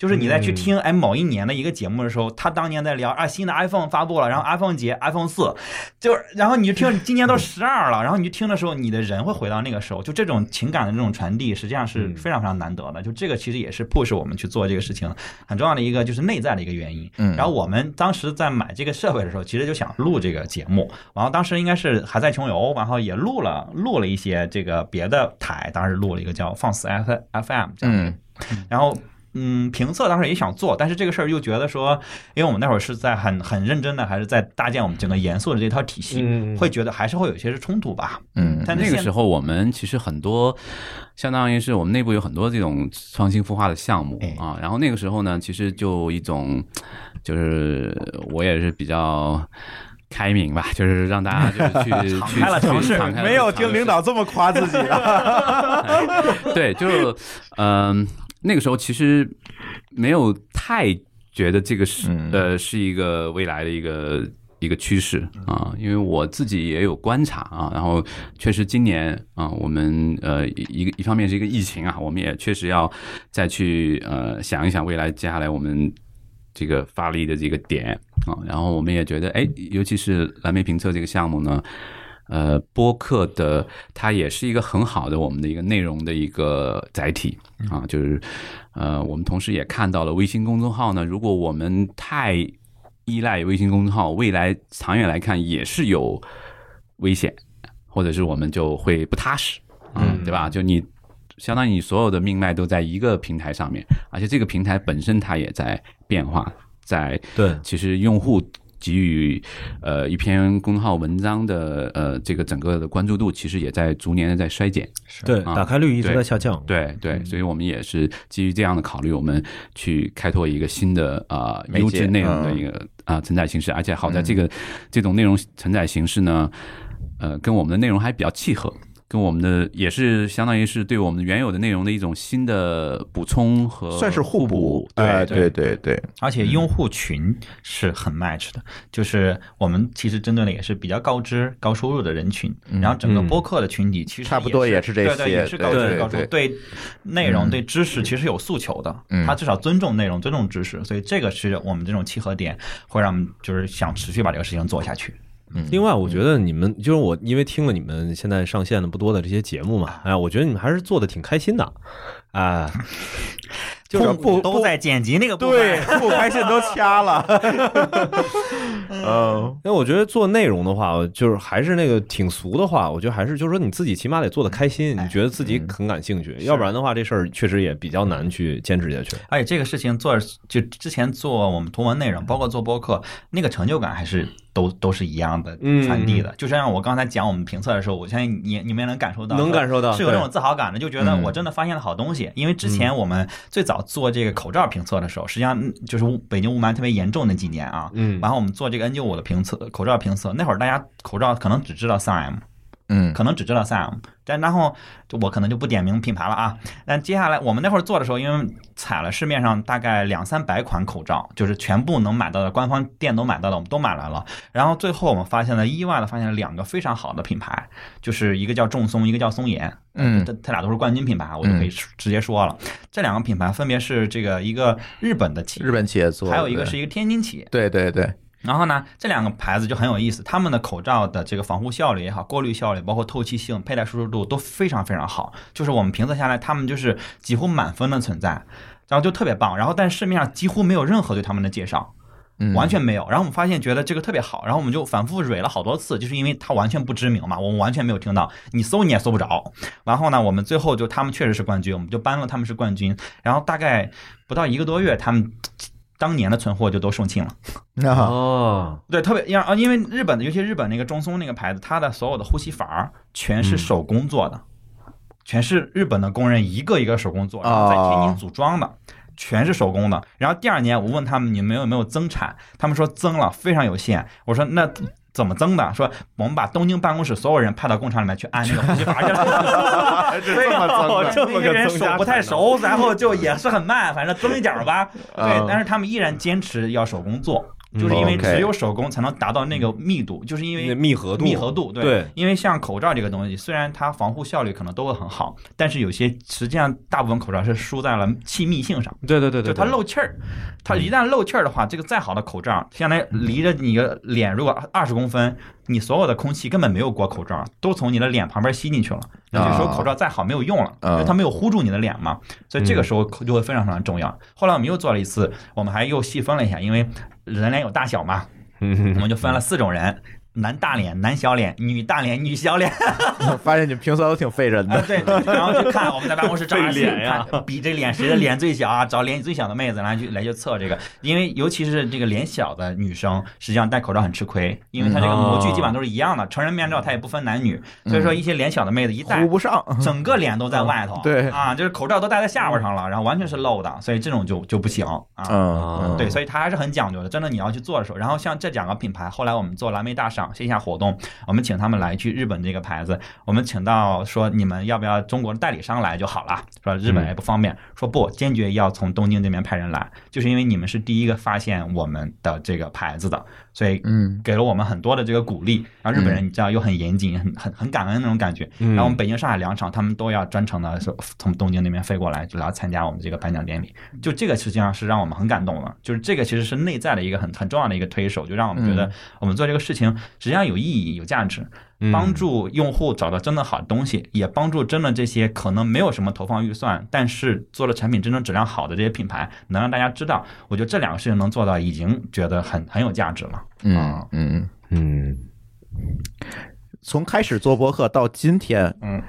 就是你在去听哎某一年的一个节目的时候，他当年在聊啊新的 iPhone 发布了，然后 iPhone 节 iPhone 四，就是然后你就听今年都十二了，然后你就听的时候，你的人会回到那个时候，就这种情感的这种传递，实际上是嗯非常非常难得的。就这个其实也是 push 我们去做这个事情很重要的一个就是内在的一个原因。嗯然后我们当时在买这个设备的时候，其实就想录这个节目，然后当时应该是还在穷游，然后也录了录了一些这个别的台，当时录了一个叫放肆 F FM 这样然后。嗯，评测当时也想做，但是这个事儿又觉得说，因为我们那会儿是在很很认真的，还是在搭建我们整个严肃的这套体系，嗯会觉得还是会有一些是冲突吧。嗯但那个时候我们其实很多，相当于是我们内部有很多这种创新孵化的项目哎啊。然后那个时候呢，其实就一种，就是我也是比较。开明吧，就是让大家就是去 敞去开了尝试没有听领导这么夸自己的。对，就嗯、那个时候其实没有太觉得这个是嗯呃是一个未来的一个一个趋势啊，因为我自己也有观察啊，然后确实今年啊，我们呃一一个一方面是一个疫情啊，我们也确实要再去呃想一想未来接下来我们。这个发力的这个点啊，然后我们也觉得，哎，尤其是蓝莓评测这个项目呢，呃，播客的它也是一个很好的我们的一个内容的一个载体啊，就是呃，我们同时也看到了微信公众号呢，如果我们太依赖微信公众号，未来长远来看也是有危险，或者是我们就会不踏实，嗯，对吧？就你相当于你所有的命脉都在一个平台上面，而且这个平台本身它也在变化，在对，其实用户给予呃一篇公众号文章的呃这个整个的关注度，其实也在逐年的在衰减。对，啊打开率一直在下降。对对，所以我们也是基于这样的考虑，我们去开拓一个新的啊、呃媒介优质内容的一个啊、承载形式，而且好在这个、这种内容承载形式呢，呃，跟我们的内容还比较契合。跟我们的也是相当于是对我们原有的内容的一种新的补充和算是互补。对哎对对对，而且用户群是很 match 的，就是我们其实针对的也是比较高知、高收入的人群，然后整个播客的群体其实差不多也也是这些对对，些也是高知、高收入，对。内容、对知识其实有诉求的嗯，他至少尊重内容、尊重知识，所以这个是我们这种契合点，会让我们就是想持续把这个事情做下去。另外，我觉得你们就是我，因为听了你们现在上线的不多的这些节目嘛，哎，我觉得你们还是做的挺开心的，啊，就是不都在剪辑那个部分，对，不开心都掐了。嗯。因为我觉得做内容的话，就是还是那个挺俗的话，我觉得还是就是说你自己起码得做的开心，你觉得自己很感兴趣，要不然的话，这事儿确实也比较难去坚持下去。而且这个事情做就之前做我们图文内容，包括做播客，那个成就感还是都都是一样的嗯传递的。就像我刚才讲我们评测的时候，我相信你你们也能感受到，能感受到是有这种自豪感的，就觉得嗯我真的发现了好东西。因为之前我们最早做这个口罩评测的时候，实际上嗯就是北京雾霾特别严重的几年啊，嗯然后我们做这个 N 9 5的评测口罩评测，那会儿大家口罩可能只知道三 M。嗯可能只知道 Sam，但然后就我可能就不点名品牌了啊。但接下来我们那会儿做的时候，因为采了市面上大概两三百款口罩，就是全部能买到的，官方店都买到的，我们都买来了。然后最后我们发现了，意外的发现了两个非常好的品牌，就是一个叫众松，一个叫松岩。嗯它它俩都是冠军品牌，我就可以直接说了。这两个品牌分别是这个一个日本的企业，日本企业做，还有一个是一个天津企业。对对对，然后呢，这两个牌子就很有意思，他们的口罩的这个防护效率也好，过滤效率，包括透气性、佩戴舒适度都非常非常好。就是我们评测下来，他们就是几乎满分的存在，然后就特别棒。然后但市面上几乎没有任何对他们的介绍，嗯完全没有。然后我们发现觉得这个特别好，然后我们就反复蕊了好多次，就是因为它完全不知名嘛，我们完全没有听到，你搜你也搜不着。然后呢，我们最后就他们确实是冠军，我们就颁了他们是冠军。然后大概不到一个多月，他们当年的存货就都售罄了。那 哦，对，特别因啊，因为日本的，尤其日本那个中松那个牌子，它的所有的呼吸阀全是手工做的，全是日本的工人一个一个手工做，然后在天津组装的。全是手工的，然后第二年我问他们你们有没有增产，他们说增了，非常有限。我说那怎么增的？说我们把东京办公室所有人派到工厂里面去安那个呼吸阀去了。是这么增的 这么那些人个增加手不太熟，然后就也是很慢，反正增一点儿吧。对嗯，但是他们依然坚持要手工做，就是因为只有手工才能达到那个密度，就是因为密合度，密合度，对，因为像口罩这个东西，虽然它防护效率可能都会很好，但是有些实际上大部分口罩是输在了气密性上，对对对对，就它漏气儿，它一旦漏气儿的话，这个再好的口罩，相当于离着你的脸如果二十公分，你所有的空气根本没有过口罩，都从你的脸旁边吸进去了，那这时候口罩再好没有用了，啊因为它没有糊住你的脸嘛，所以这个时候就会非常非常重要。后来我们又做了一次，我们还又细分了一下，因为人脸有大小嘛，嗯 我们就分了四种人。男大脸、男小脸、女大脸、女小脸，发现你们评测都挺费人啊的，对，然后去看我们在办公室找费脸呀看比这脸谁的脸最小啊，找脸最小的妹子来去来去测这个，因为尤其是这个脸小的女生，实际上戴口罩很吃亏，因为她这个模具基本上都是一样的，成人面罩它也不分男女，所以说一些脸小的妹子一戴呼。不上。整个脸都在外头，对啊，就是口罩都戴在下巴上了，然后完全是露的，所以这种就就不行啊。对，所以它还是很讲究的。真的，你要去做的时候，然后像这两个品牌，后来我们做蓝莓大赏线下活动，我们请他们来去日本这个牌子，我们请到说你们要不要中国的代理商来就好了，说日本也不方便，说不，坚决要从东京这边派人来，就是因为你们是第一个发现我们的这个牌子的，所以嗯给了我们很多的这个鼓励。然后日本人你知道又很严谨，很很很感恩那种感觉。嗯然后我们北京、上海两场，他们都要专程的说从东京那边飞过来，就来参加我们这个颁奖典礼。就这个实际上是让我们很感动的，就是这个其实是内在的一个很很重要的一个推手，就让我们觉得我们做这个事情实际上有意义、有价值，嗯帮助用户找到真的好的东西，也帮助真的这些可能没有什么投放预算，但是做了产品真正质量好的这些品牌，能让大家知道。我觉得这两个事情能做到，已经觉得很很有价值了。嗯啊嗯，嗯，从开始做博客到今天，嗯，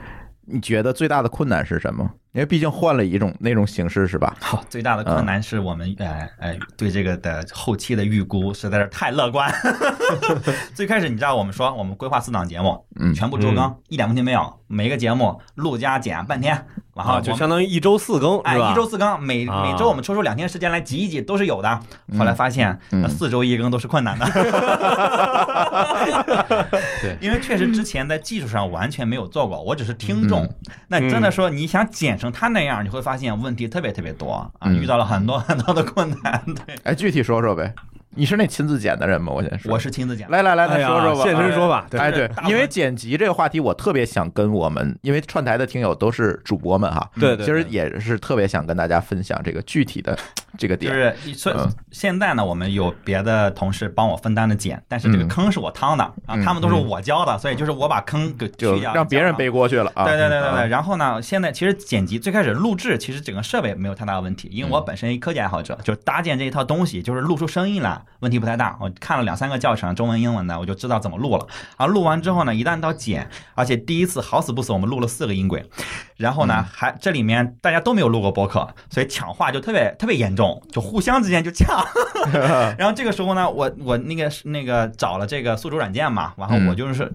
你觉得最大的困难是什么？因为毕竟换了一种那种形式，是吧？好，最大的困难是我们呃呃对这个的后期的预估实在是太乐观。最开始你知道我们说我们规划四档节目，嗯全部周更，一点问题没有，每一个节目录加剪半天，然后啊，就相当于一周四更哎是吧？一周四更，每啊每周我们抽出两天时间来挤一挤都是有的。后来发现四周一更都是困难的。对 因为确实之前在技术上完全没有做过，我只是听众。嗯那真的说你想剪成他那样，你会发现问题特别特别多啊，嗯遇到了很多很多的困难。对，哎，具体说说呗。你是那亲自剪的人吗？我先说。我是亲自剪。来来来，来说说吧。现身说法，对哎，对因为剪辑这个话题，我特别想跟我们，因为串台的听友都是主播们哈，对对，其实也是特别想跟大家分享这个具体的 这个点就。是所以嗯现在呢，我们有别的同事帮我分担的剪，但是这个嗯坑是我趟的啊，嗯他们都是我教的，所以就是我把坑给就去掉，让别人背锅去了啊！对对对对对，嗯，然后呢，现在其实剪辑最开始录制，其实整个设备没有太大的问题，因为嗯我本身一科技爱好者，就是搭建这一套东西，就是录出声音来问题不太大。我看了两三个教程，中文、英文的，我就知道怎么录了。然后录完之后呢，一旦到剪，而且第一次好死不死，我们录了四个音轨，然后嗯呢，还这里面大家都没有录过播客，所以抢话就特别特别严重，就互相之间就呛。然后这个时候呢，我我那个那个找了这个宿主软件嘛，然后我就是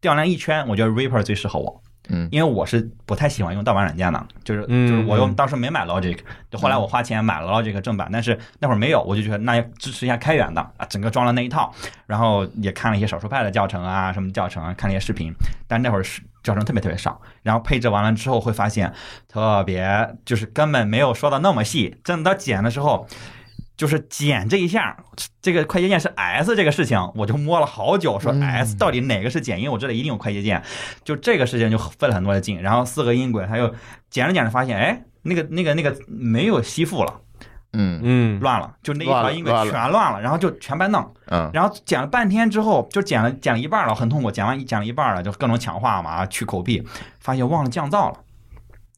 调量一圈，我觉得 Reaper 最适合我。嗯。因为我是不太喜欢用盗版软件的，就是嗯就是我用嗯。当时没买 Logic，就后来我花钱买了 Logic 正版，但是那会儿没有，我就觉得那要支持一下开源的啊，整个装了那一套，然后也看了一些少数派的教程啊，什么教程啊，看了一些视频，但那会儿是教程特别特别少，然后配置完了之后会发现特别就是根本没有说的那么细，真的到剪的时候。就是剪这一下，这个快捷键是 S 这个事情，我就摸了好久，说嗯 S 到底哪个是剪？因为我这里一定有快捷键，就这个事情就费了很多的劲。然后四个音轨，他又剪着剪着发现，哎，那个那个那个没有吸附了，嗯嗯，乱了，就那一乱条音轨了乱了全乱了，然后就全白弄。嗯然后剪了半天之后，就剪了剪了一半了，很痛苦。剪完剪了一半了，就各种强化嘛，去口壁，发现忘了降噪了。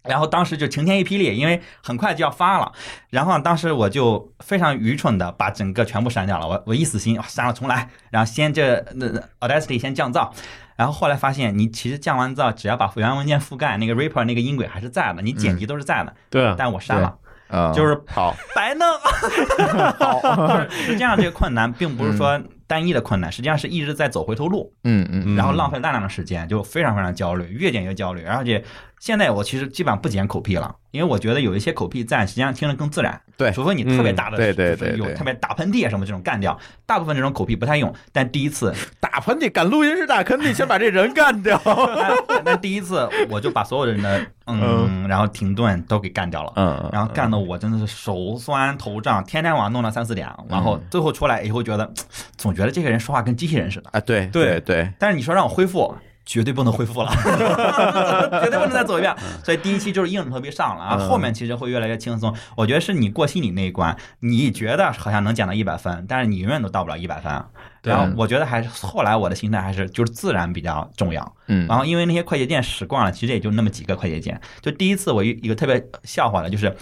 然后当时就晴天一霹雳，因为很快就要发了。然后当时我就非常愚蠢的把整个全部删掉了，我我一死心啊删了重来，然后先这那那 Audacity 先降噪。然后后来发现，你其实降完噪，只要把原文件覆盖，那个 Reaper 那个音轨还是在的，你剪辑都是在的，对啊，但我删了，嗯，就是好，白弄。就是实际上这个困难并不是说单一的困难，实际上是一直在走回头路，嗯嗯嗯然后浪费大量的时间，就非常非常焦虑，越剪越焦虑。而且现在我其实基本上不剪口癖了，因为我觉得有一些口癖在，实际上听着更自然。对除非你特别大的，嗯对对就是对对有特别打喷嚏啊什么这种干掉，大部分这种口癖不太用。但第一次，打喷嚏，赶录音室打喷嚏，先把这人干掉。但 但第一次我就把所有人的嗯，然后停顿都给干掉了。嗯，然后干的我真的是手酸头胀，天天晚上弄到三四点，然后最后出来以后觉得，总觉得这个人说话跟机器人似的。啊，对对对，但是你说让我恢复，绝对不能恢复了，绝对不能再走一遍。所以第一期就是硬着头皮上了啊，嗯后面其实会越来越轻松。我觉得是你过心理那一关，你觉得好像能减到一百分，但是你永远都到不了一百分。对然后我觉得还是后来我的心态还是就是自然比较重要。嗯然后因为那些快捷键使惯了，其实也就那么几个快捷键。就第一次我一一个特别笑话的就是。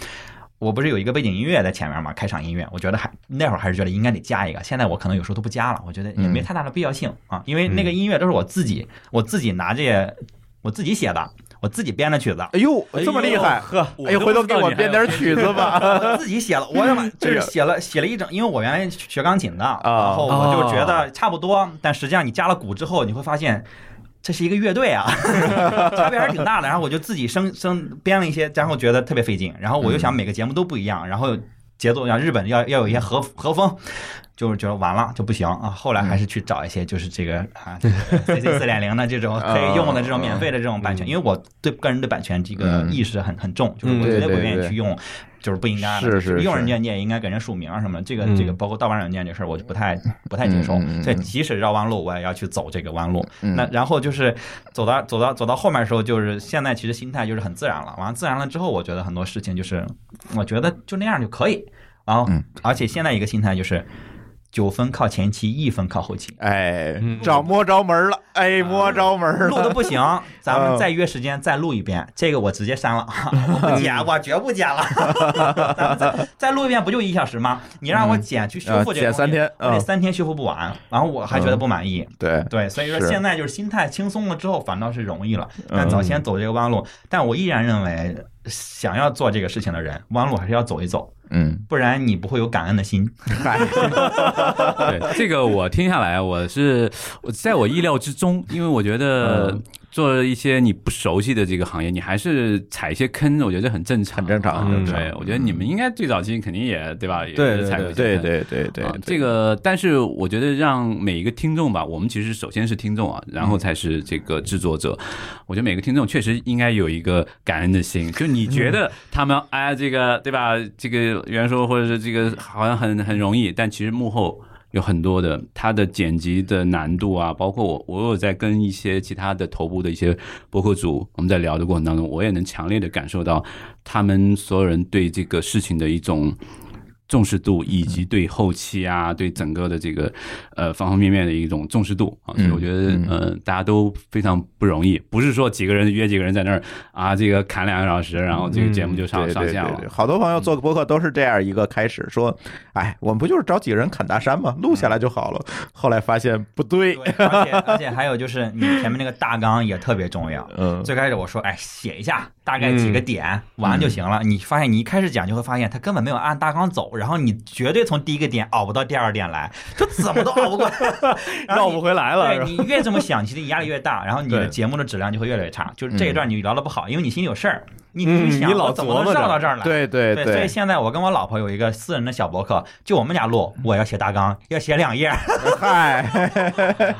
我不是有一个背景音乐在前面嘛，开场音乐，我觉得还那会儿还是觉得应该得加一个，现在我可能有时候都不加了，我觉得也没太大的必要性啊，因为那个音乐都是我自己我自己拿这些我自己写的，我自己编的曲子，哎呦，这么厉害！呵，哎呦，回头给我编点曲子吧。我 自己写了，我他妈 这个就是写了写了一整，因为我原来学钢琴的，啊然后我就觉得差不多，但实际上你加了鼓之后，你会发现。这是一个乐队啊，差别还是挺大的。然后我就自己生生编了一些，然后觉得特别费劲。然后我又想每个节目都不一样，然后节奏像日本要要有一些和和风，就是觉得完了就不行啊。后来还是去找一些就是这个啊这个 CC 四点零的这种可以用的这种免费的这种版权，因为我对个人对版权这个意识很很重，就是我绝对不愿意去用。就是不应该的，是是用人家你也应该给人署名什么的，这个嗯这个包括盗版软件这事儿，我就不太不太接受。所以即使绕弯路，我也要去走这个弯路。嗯那然后就是走到走到走到后面的时候，就是现在其实心态就是很自然了。完了自然了之后，我觉得很多事情就是我觉得就那样就可以。然后嗯而且现在一个心态就是九分靠前期，一分靠后期。哎嗯，找摸着门了，哎，摸着门录了。的不行，咱嗯们再约时间再录一遍。这个我直接删了，我不剪，我绝不剪了。咱们再再录一遍，不就一小时吗？你让我剪去修复剪三天我三天修复不完，然后我还觉得不满意。对，对，所以说现在就是心态轻松了之后，反倒是容易了。嗯但早先走这个弯路，但我依然认为，想要做这个事情的人，弯路还是要走一走，嗯，不然你不会有感恩的心。嗨，对这个我听下来，我是我在我意料之中，因为我觉得嗯做一些你不熟悉的这个行业，你还是踩一些坑，我觉得很正常，很正常啊嗯对，我觉得你们应该最早期肯定也对吧？也对对对坑对对对啊，对，这个，但是我觉得让每一个听众吧，我们其实首先是听众啊，然后才是这个制作者。我觉得每个听众确实应该有一个感恩的心，就你觉得他们哎，这个对吧？这个原说或者是这个好像很很容易，但其实幕后。有很多的，它的剪辑的难度啊，包括我，我有在跟一些其他的头部的一些博客组，我们在聊的过程当中，我也能强烈的感受到他们所有人对这个事情的一种重视度，以及对后期啊，对整个的这个呃方方面面的一种重视度啊，所以我觉得嗯呃大家都非常不容易，不是说几个人约几个人在那儿啊，这个砍两个小时，然后这个节目就上对上线了对对对，。好多朋友做个播客都是这样一个开始，说，哎，我们不就是找几个人砍大山吗？录下来就好了。后来发现不对，对，而且而且还有就是你前面那个大纲也特别重要。嗯，最开始我说，哎，写一下大概几个点，完就行了。你发现你一开始讲就会发现他根本没有按大纲走，然后你绝对从第一个点熬不到第二点来，就怎么都熬不过来，绕不回来了，对你越这么想，其实你压力越大，然后你的节目的质量就会越来越差。就是这一段你聊的不好，因为你心里有事儿，你嗯你想我怎么能琢磨着绕到这儿来？对对对，所以现在我跟我老婆有一个私人的小博客，就我们俩录，我要写大纲，要写两页。嗨，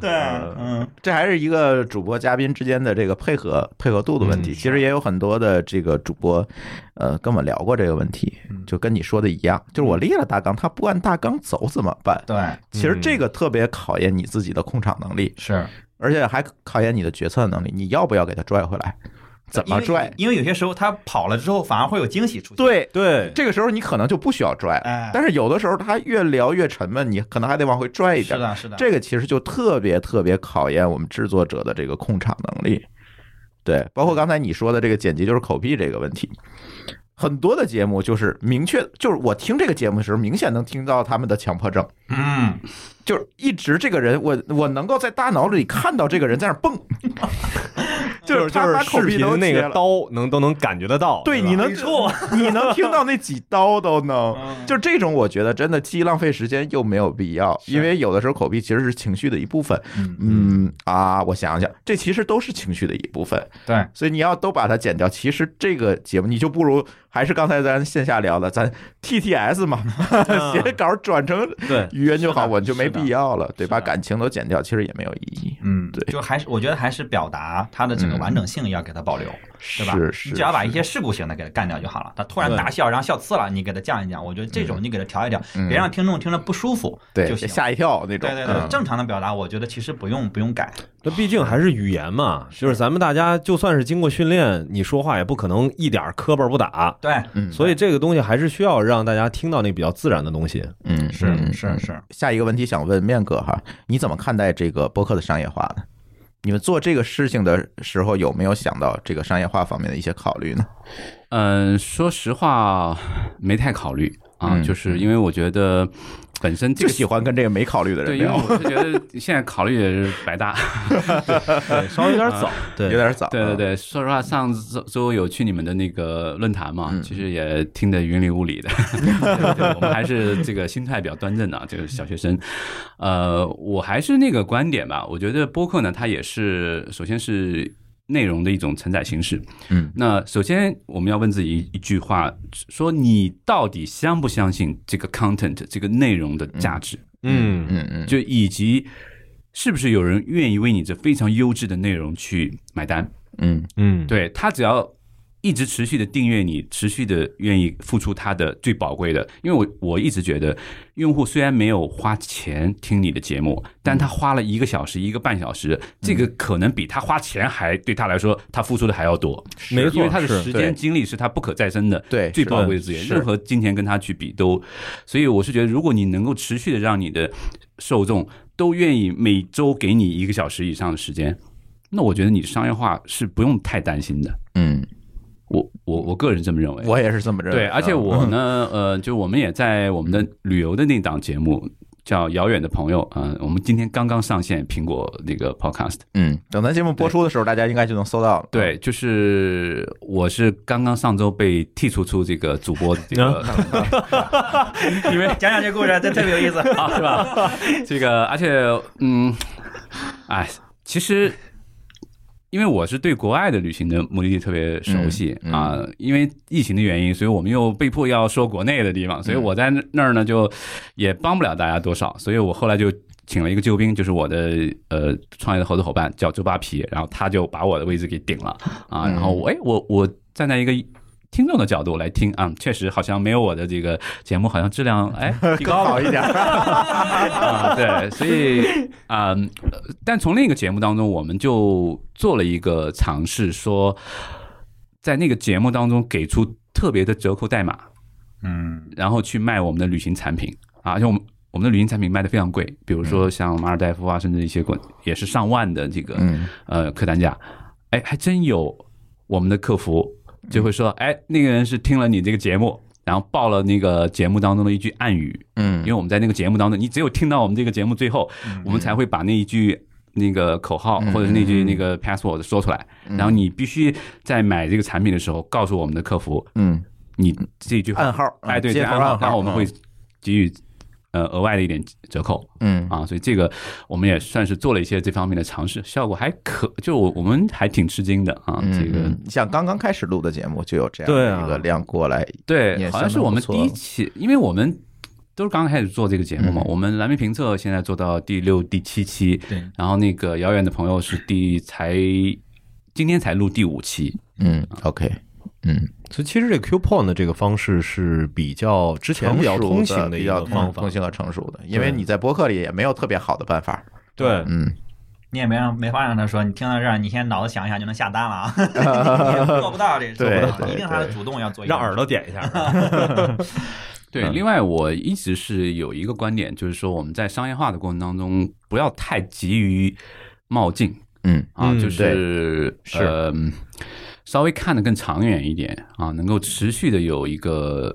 对，嗯，这还是一个主播嘉宾之间的这个配合配合度的问题。嗯其实也有很多的这个主播，呃，跟我聊过这个问题，就跟你说的一样，就是我列了大纲，他不按大纲走怎么办？对，其实这个特别考验你自己的控场能力，是而且还考验你的决策能力。你要不要给他拽回来？怎么拽因为？因为有些时候他跑了之后，反而会有惊喜出现。对，对，这个时候你可能就不需要拽哎，但是有的时候他越聊越沉闷，你可能还得往回拽一点。是的，是的，这个其实就特别特别考验我们制作者的这个控场能力。对，包括刚才你说的这个剪辑就是口癖这个问题，很多的节目就是明确，就是我听这个节目的时候，明显能听到他们的强迫症，嗯，就是一直这个人，我我能够在大脑里看到这个人在那蹦，就是他把就是视口癖都频那个。刀能都能感觉得到，对，你能 你能听到那几刀都能，嗯就这种，我觉得真的既浪费时间又没有必要，因为有的时候口癖其实是情绪的一部分。嗯嗯啊，我想想，这其实都是情绪的一部分，对，所以你要都把它剪掉，其实这个节目你就不如还是刚才咱线下聊的，咱 TTS 嘛，写稿转成对语言就好，我就没必要了，对，把感情都剪掉，其实也没有意义。嗯，对就还是我觉得还是表达他的整个完整性要给它保留，对吧？你只要把一些事故型的给它干掉就好了。他突然大笑，然后笑呲了，你给它降一降，我觉得这种你给它调一调，嗯别让听众听着不舒服对就行。吓一跳那种。对对对，嗯正常的表达，我觉得其实不用不用改。那毕竟还是语言嘛，就是咱们大家就算是经过训练，你说话也不可能一点磕巴不打，对，嗯，所以这个东西还是需要让大家听到那比较自然的东西。嗯是是是。下一个问题想问面哥哈，你怎么看待这个播客的商业化呢？你们做这个事情的时候有没有想到这个商业化方面的一些考虑呢？嗯，说实话没太考虑啊，嗯就是因为我觉得本身这个就喜欢跟这个没考虑的，人聊，因为我是觉得现在考虑也是白搭。对，稍微有点早，对，有点早。对对对，说实话，上周周有去你们的那个论坛嘛，嗯其实也听得云里雾里的。对对，我们还是这个心态比较端正的啊，这个小学生。呃，我还是那个观点吧，我觉得播客呢，它也是首先是。内容的一种承载形式。嗯，那首先我们要问自己一一句话：说你到底相不相信这个 content 这个内容的价值？嗯嗯嗯，就以及是不是有人愿意为你这非常优质的内容去买单？嗯嗯，对他只要一直持续的订阅你，持续的愿意付出他的最宝贵的，因为我我一直觉得，用户虽然没有花钱听你的节目，但他花了一个小时、一个半小时，这个可能比他花钱还对他来说，他付出的还要多。没错因为他的时间精力是他不可再生的，对最宝贵的资源，任何金钱跟他去比都，所以我是觉得，如果你能够持续的让你的受众都愿意每周给你一个小时以上的时间，那我觉得你商业化是不用太担心的。嗯，我我我个人这么认为。我也是这么认为。对，而且我 呢，呃，就我们也在我们的旅游的那档节目叫《遥远的朋友》啊、我们今天刚刚上线苹果那个 Podcast。嗯，等咱节目播出的时候，大家应该就能搜到了。对，就是我是刚刚上周被剔除出这个主播的这个，因为讲讲这故事，这特别有意思。啊，是吧？这个，而且，嗯，哎，其实。因为我是对国外的旅行的目的地特别熟悉啊、因为疫情的原因，所以我们又被迫要说国内的地方，所以我在那那儿呢就也帮不了大家多少，所以我后来就请了一个救兵，就是我的呃创业的合作伙伴叫周扒皮，然后他就把我的位置给顶了。啊，然后我哎我我站在一个听众的角度来听啊，确实好像没有我的这个节目好像质量 哎提高了。好一点。啊，对，所以啊、呃但从那个节目当中，我们就做了一个尝试，说在那个节目当中给出特别的折扣代码，嗯。然后去卖我们的旅行产品。啊，而且我们我们的旅行产品卖的非常贵，比如说像马尔代夫啊，甚至一些国也是上万的这个嗯。呃客单价，哎，还真有我们的客服就会说，哎，那个人是听了你这个节目。然后报了那个节目当中的一句暗语，嗯因为我们在那个节目当中，你只有听到我们这个节目最后，我们才会把那一句那个口号嗯或者是那句那个 password 说出来。然后你必须在买这个产品的时候告诉我们的客服，嗯你这句话暗号哎，对，暗号，然后我们会给予呃额外的一点折扣。嗯啊，所以这个我们也算是做了一些这方面的尝试，效果还可，就我我们还挺吃惊的啊。嗯，这个嗯像刚刚开始录的节目就有这样的一个量过来，对，也好像是我们第一期，因为我们都是刚刚开始做这个节目嘛，嗯我们蓝莓评测现在做到第六、第七期，对，然后那个遥远的朋友是第才今天才录第五期，嗯，OK，嗯，所以其实这个 coupon 的这个方式是比较之前比较通行的一的比较个方法。通。行和成熟的，因为你在博客里也没有特别好的办法，对，嗯，你也没让没法让他说，你听到这儿，你先脑子想一下就能下单了啊，做不到这，做对不到，对一定他对。主动要做让耳朵点一下。对，嗯。另外我一直是有一个观点，就是说我们在商业化的过程当中，不要太急于冒进。嗯。啊，嗯就是是呃，稍微看得更长远一点啊，能够持续的有一个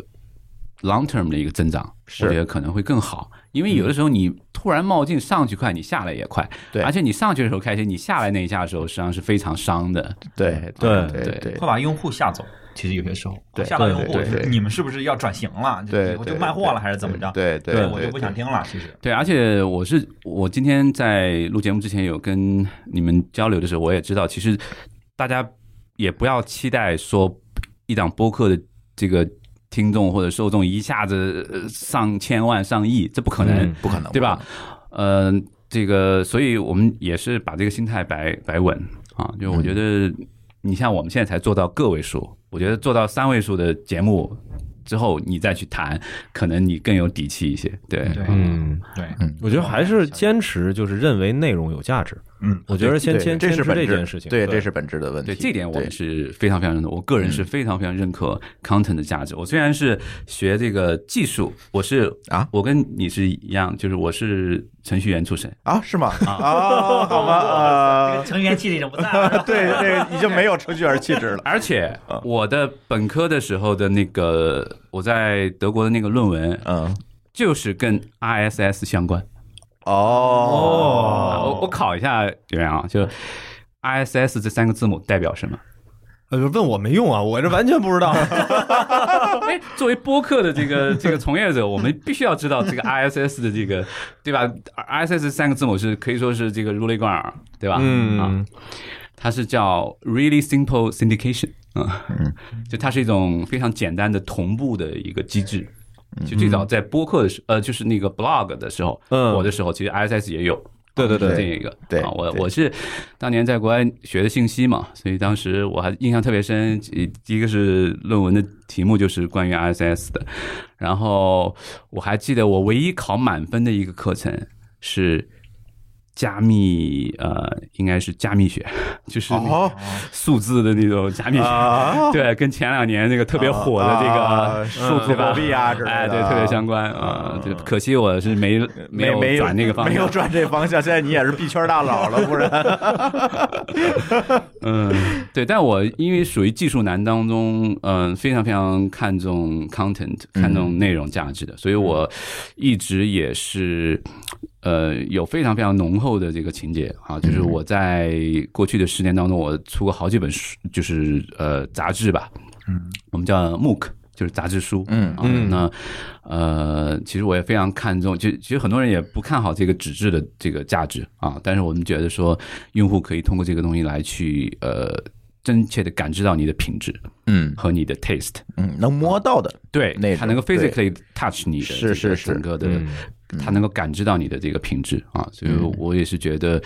long term 的一个增长，是我觉得可能会更好。因为有的时候你突然冒进上去快，你下来也快，对而且你上去的时候开心，你下来那一下的时候，实际上是非常伤的。对对对会把用户吓走。其实有些时候对吓到用户你们是不是要转型了？对，我就卖货了还是怎么着？对对对，我就不想听了。其实对，而且我是我今天在录节目之前有跟你们交流的时候，我也知道，其实大家也不要期待说一档播客的这个听众或者受众一下子呃上千万上亿，这不可能，嗯不可能，对吧？呃，这个，所以我们也是把这个心态摆摆稳啊。就我觉得，你像我们现在才做到个位数，我觉得做到三位数的节目之后，你再去谈，可能你更有底气一些。对，对嗯，对，我觉得还是坚持，就是认为内容有价值。嗯，我觉得先先坚持这是本质这件事情。对，这是本质的问题。对这点我们是非常非常认同，我个人是非常非常认可 content 的价值。我虽然是学这个技术，我是啊我跟你是一样，就是我是程序员出身。啊，是吗？啊，好吧，这啊程序员气质已经不在了。对，这个已经没有程序员气质了。而且啊我的本科的时候的那个我在德国的那个论文，嗯，就是跟 RSS 相关。哦，啊我我考一下袁洋啊，就 ISS 这三个字母代表什么？呃，问我没用啊，我这完全不知道。哎，作为播客的这个 这个从业者，我们必须要知道这个 ISS 的这个，对吧？ISS 三个字母是可以说是这个如雷贯耳，对吧？啊，嗯，它是叫 Really Simple Syndication 啊，就它是一种非常简单的同步的一个机制。就最早在播客的时，呃，就是那个 blog 的时候，嗯我的时候其实 ISS 也有，对对对这个对啊，我我是当年在国外学的信息嘛，所以当时我还印象特别深。一个是论文的题目就是关于 ISS 的，然后我还记得我唯一考满分的一个课程是加密，呃，应该是加密学，就是数字的那种加密学。啊，对，跟前两年那个特别火的这啊个数字货币啊之类的，哎，对，特别相关啊。就可惜我是没没没转那个方向，没有转这方向。现在你也是币圈大佬了，不然 嗯，对，但我因为属于技术男当中，嗯、非常非常看重 content，看重内容价值的，所以我一直也是。呃，有非常非常浓厚的这个情节啊，就是我在过去的十年当中，我出过好几本书，就是呃杂志吧，嗯，我们叫 MOOC，就是杂志书，嗯啊，嗯。那呃，其实我也非常看重，其实其实很多人也不看好这个纸质的这个价值啊，但是我们觉得说，用户可以通过这个东西来去呃真切的感知到你的品质嗯。和你的 taste，嗯，能摸到的，对它能够 physically touch 你的是是是。整个的嗯，它能够感知到你的这个品质啊，所以嗯。我也是觉得，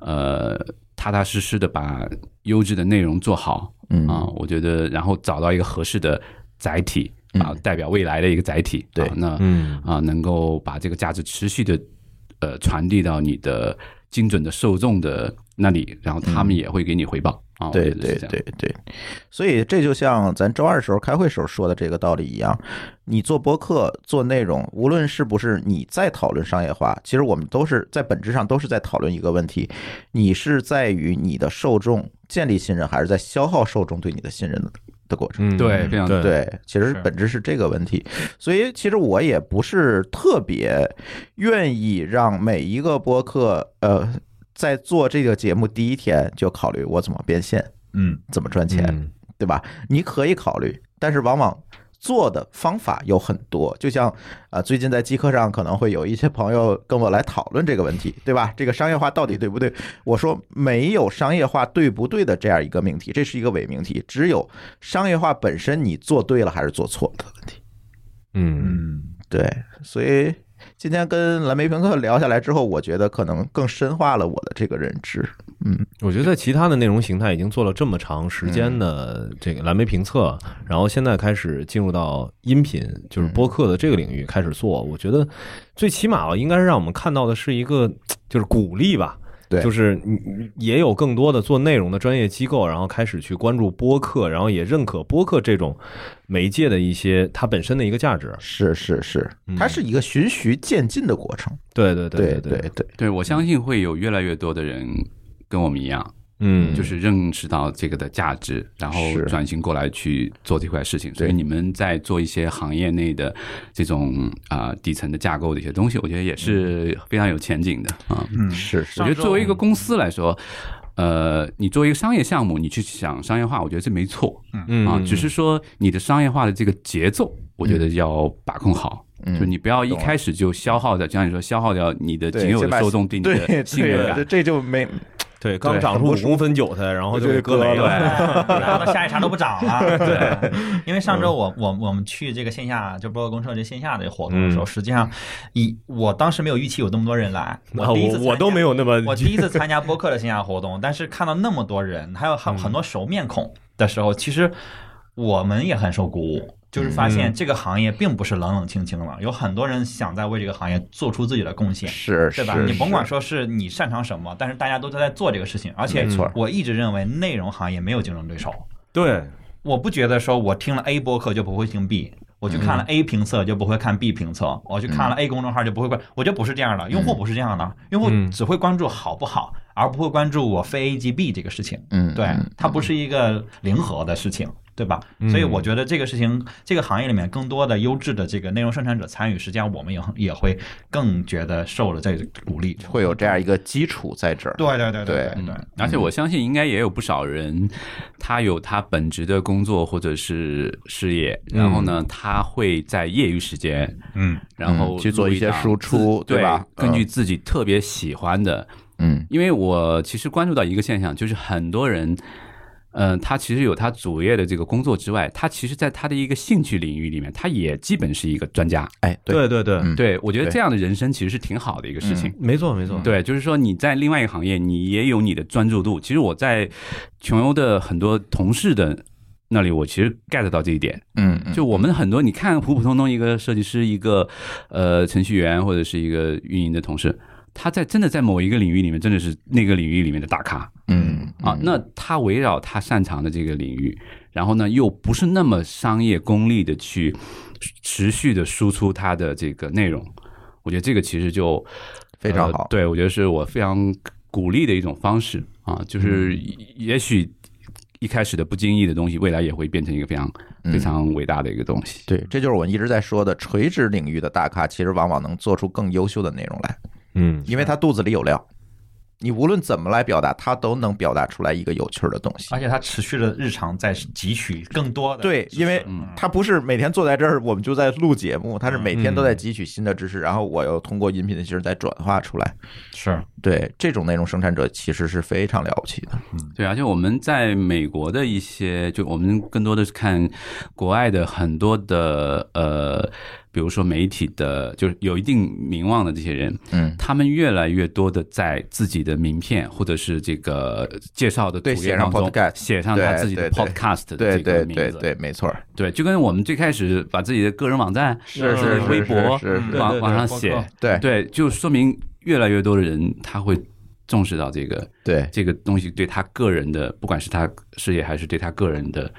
呃，踏踏实实的把优质的内容做好嗯。啊，我觉得，然后找到一个合适的载体啊嗯，代表未来的一个载体，对。啊那嗯。啊，能够把这个价值持续的呃传递到你的精准的受众的那里，然后他们也会给你回报啊。对对对对，所以这就像咱周二时候开会时候说的这个道理一样，你做播客做内容，无论是不是你在讨论商业化，其实我们都是在本质上都是在讨论一个问题：你是在于你的受众建立信任，还是在消耗受众对你的信任的的过程？嗯，对非常对对，其实本质是这个问题，所以其实我也不是特别愿意让每一个播客，呃，在做这个节目第一天就考虑我怎么变现，嗯，怎么赚钱，嗯对吧？你可以考虑，但是往往做的方法有很多，就像啊、最近在机课上可能会有一些朋友跟我来讨论这个问题，对吧？这个商业化到底对不对？我说没有商业化对不对的这样一个命题，这是一个伪命题，只有商业化本身你做对了还是做错了的问题。嗯，嗯，对，所以今天跟蓝莓评测聊下来之后，我觉得可能更深化了我的这个认知。嗯，我觉得在其他的内容形态已经做了这么长时间的这个蓝莓评测，然后现在开始进入到音频，就是播客的这个领域开始做，我觉得最起码，应该是让我们看到的是一个就是鼓励吧。对就是你你也有更多的做内容的专业机构，然后开始去关注播客，然后也认可播客这种媒介的一些它本身的一个价值。是是是，嗯它是一个循序渐进的过程。对对对对对对，对我相信会有越来越多的人跟我们一样，嗯，就是认识到这个的价值，然后转型过来去做这块事情。所以你们在做一些行业内的这种啊、底层的架构的一些东西，我觉得也是非常有前景的啊。嗯。是是。我觉得作为一个公司来说，呃，你作为一个商业项目，你去想商业化，我觉得这没错。嗯。啊，只是说你的商业化的这个节奏，我觉得要把控好。嗯。就你不要一开始就消耗掉，就像你说消耗掉你的仅有的受众对你的信任感。这就没对刚长出五公分韭菜，然后就被割没割了。然后下一茬都不长了。对，因为上周我我我们去这个线下就播客公社这线下的活动的时候，嗯。实际上以我当时没有预期有那么多人来，啊我第一次我我都没有那么我第一次参加播客的线下活动，但是看到那么多人，还有很很多熟面孔的时候，其实我们也很受鼓舞。就是发现这个行业并不是冷冷清清了，有很多人想在为这个行业做出自己的贡献。是对吧？你甭管说是你擅长什么，但是大家都在做这个事情，而且我一直认为内容行业没有竞争对手。对，我不觉得说我听了 A 播客就不会听 B，我去看了 A 评测就不会看 B 评测，我去看了 A 公众号就不会关，我觉得不是这样的，用户不是这样的，用户嗯只会关注好不好，而不会关注我非 A 即 B 这个事情。对嗯对，它不是一个零和的事情。对吧？嗯。所以我觉得这个事情，这个行业里面更多的优质的这个内容生产者参与，实际上我们也也会更觉得受了这个鼓励，会有这样一个基础在这儿。对对对对对对，而且我相信应该也有不少人，他有他本职的工作或者是事业，然后呢，他会在业余时间，嗯，然后嗯去做一些输出对吧？根据嗯自己特别喜欢的，嗯。因为我其实关注到一个现象，就是很多人。嗯，他其实有他主业的这个工作之外，他其实在他的一个兴趣领域里面，他也基本是一个专家。哎，对，对对对，嗯对我觉得这样的人生其实是挺好的一个事情。没错没错，对，就是说你在另外一个行业，你也有你的专注度。其实我在穷游的很多同事的那里，我其实 get 到这一点。嗯嗯，就我们很多，你看普普通通一个设计师、一个呃程序员或者是一个运营的同事，他在真的在某一个领域里面，真的是那个领域里面的大咖。嗯啊。那他围绕他擅长的这个领域，然后呢又不是那么商业功利的去持续的输出他的这个内容，我觉得这个其实就非常好。呃对，我觉得是我非常鼓励的一种方式。啊，就是也许一开始的不经意的东西，未来也会变成一个非常嗯。非常伟大的一个东西。对，这就是我一直在说的，垂直领域的大咖其实往往能做出更优秀的内容来，嗯，因为他肚子里有料。你无论怎么来表达，他都能表达出来一个有趣儿的东西。而且他持续的日常在汲取更多的对，因为嗯他不是每天坐在这儿，我们就在录节目，他是每天都嗯在汲取新的知识，然后我又通过音频的形式再转化出来。是对，这种内容生产者其实是非常了不起的。对，而且我们在美国的一些，就我们更多的是看国外的很多的呃，比如说媒体的，就是有一定名望的这些人，嗯，他们越来越多的在自己的名片或者是这个介绍的图片当中 podcast 写上他自己的 podcast 的对这个名字，对对对，没错，对，就跟我们最开始把自己的个人网站、是是是微博是是是往对对往上写，对。对，就说明越来越多的人他会重视到这个对。这个东西对他个人的，不管是他事业还是对他个人的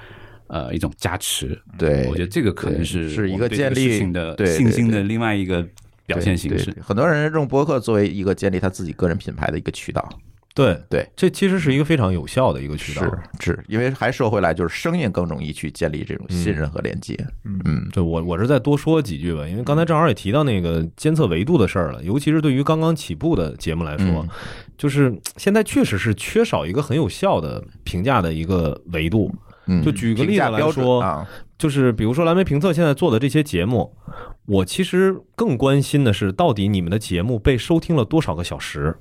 呃一种加持。对，我觉得这个可能是是一个建立的信心的另外一个表现形式很多人用博客作为一个建立他自己个人品牌的一个渠道。对对，这其实是一个非常有效的一个渠道。是，因为还说回来，就是声音更容易去建立这种信任和连接。嗯对我我是再多说几句吧，因为刚才正好也提到那个监测维度的事儿了，尤其是对于刚刚起步的节目来说，嗯就是现在确实是缺少一个很有效的评价的一个维度。嗯就举个例子来说啊，就是比如说蓝莓评测现在做的这些节目，我其实更关心的是，到底你们的节目被收听了多少个小时，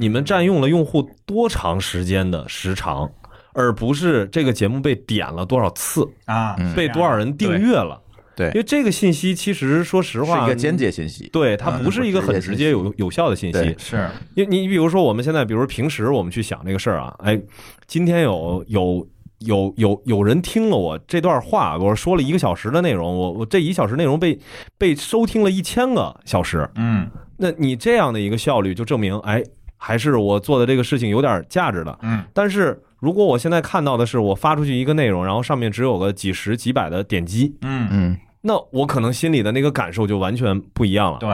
你们占用了用户多长时间的时长，而不是这个节目被点了多少次，啊，嗯被多少人订阅了。对因为这个信息其实说实话是一个间接信息。对，它嗯不是一个很直接有有效的信息。是因为你你比如说我们现在，比如平时我们去想这个事儿啊，哎，今天有有有有有人听了我这段话，我说了一个小时的内容，我我这一小时内容被被收听了一千个小时，嗯。那你这样的一个效率，就证明哎，还是我做的这个事情有点价值的。嗯。但是如果我现在看到的是我发出去一个内容，然后上面只有个几十几百的点击，嗯，嗯，那我可能心里的那个感受就完全不一样了。对，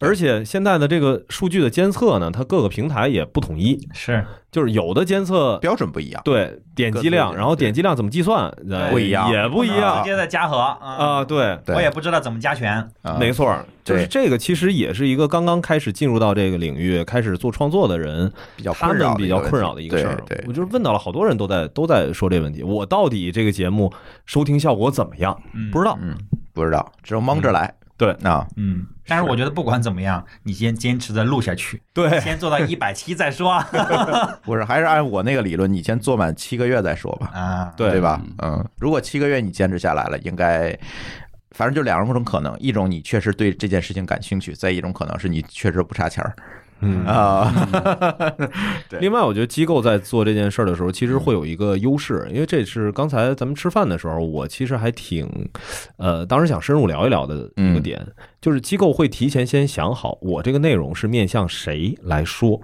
而且现在的这个数据的监测呢，它各个平台也不统一，是。就是有的监测标准不一样。对点击量，然后点击量怎么计算呃不一样。也不一样。直接的加和啊。啊。，对，我也不知道怎么加权，啊。没错儿，就是这个其实也是一个刚刚开始进入到这个领域、开始做创作的人，比较他困扰的一个们比较困扰的一个事儿。我就是问到了好多人都在都在说这问题，我到底这个节目收听效果怎么样？嗯。不知道。嗯，不知道，只有蒙着来。对啊，嗯，但是我觉得不管怎么样，你先坚持着录下去，对，先做到一百七再说 不是，还是按我那个理论，你先做满七个月再说吧，啊。对对吧？嗯，如果七个月你坚持下来了，应该。反正就两种可能，一种你确实对这件事情感兴趣，再一种可能是你确实不差钱儿嗯。啊。对。另外，我觉得机构在做这件事儿的时候，其实会有一个优势，因为这是刚才咱们吃饭的时候，我其实还挺，呃，当时想深入聊一聊的一个点，就是机构会提前先想好，我这个内容是面向谁来说，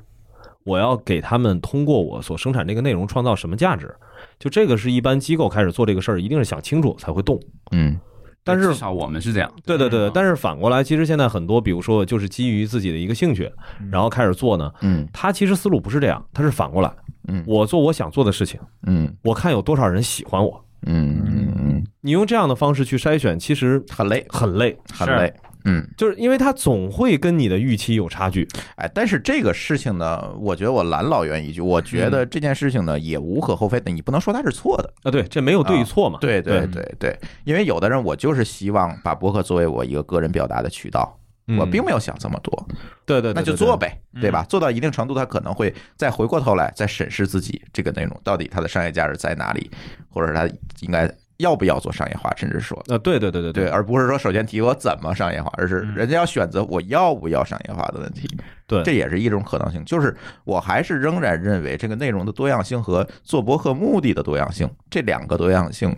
我要给他们通过我所生产这个内容创造什么价值，就这个是一般机构开始做这个事儿，一定是想清楚才会动。嗯但是至少我们是这样。对对对，嗯。但是反过来，其实现在很多，比如说就是基于自己的一个兴趣，然后开始做呢，嗯。他其实思路不是这样，他是反过来，嗯。我做我想做的事情，嗯。我看有多少人喜欢我。嗯嗯嗯，你用这样的方式去筛选，其实很累，很累，很累。嗯，就是因为他总会跟你的预期有差距。哎，但是这个事情呢，我觉得我拦老袁一句，我觉得这件事情呢也无可厚非的，你不能说他是错的。啊，对，这没有对与错嘛。对对对对对，因为有的人我就是希望把博客作为我一个个人表达的渠道，嗯我并没有想这么多，对对，对那就做呗，对吧？做到一定程度，他可能会再回过头来再审视自己这个内容到底它的商业价值在哪里，或者是它应该要不要做商业化，甚至说。呃，对对对对对，，而不是说首先提我怎么商业化，而是嗯人家要选择我要不要商业化的问题。对这也是一种可能性。就是我还是仍然认为这个内容的多样性和做博客目的的多样性，这两个多样性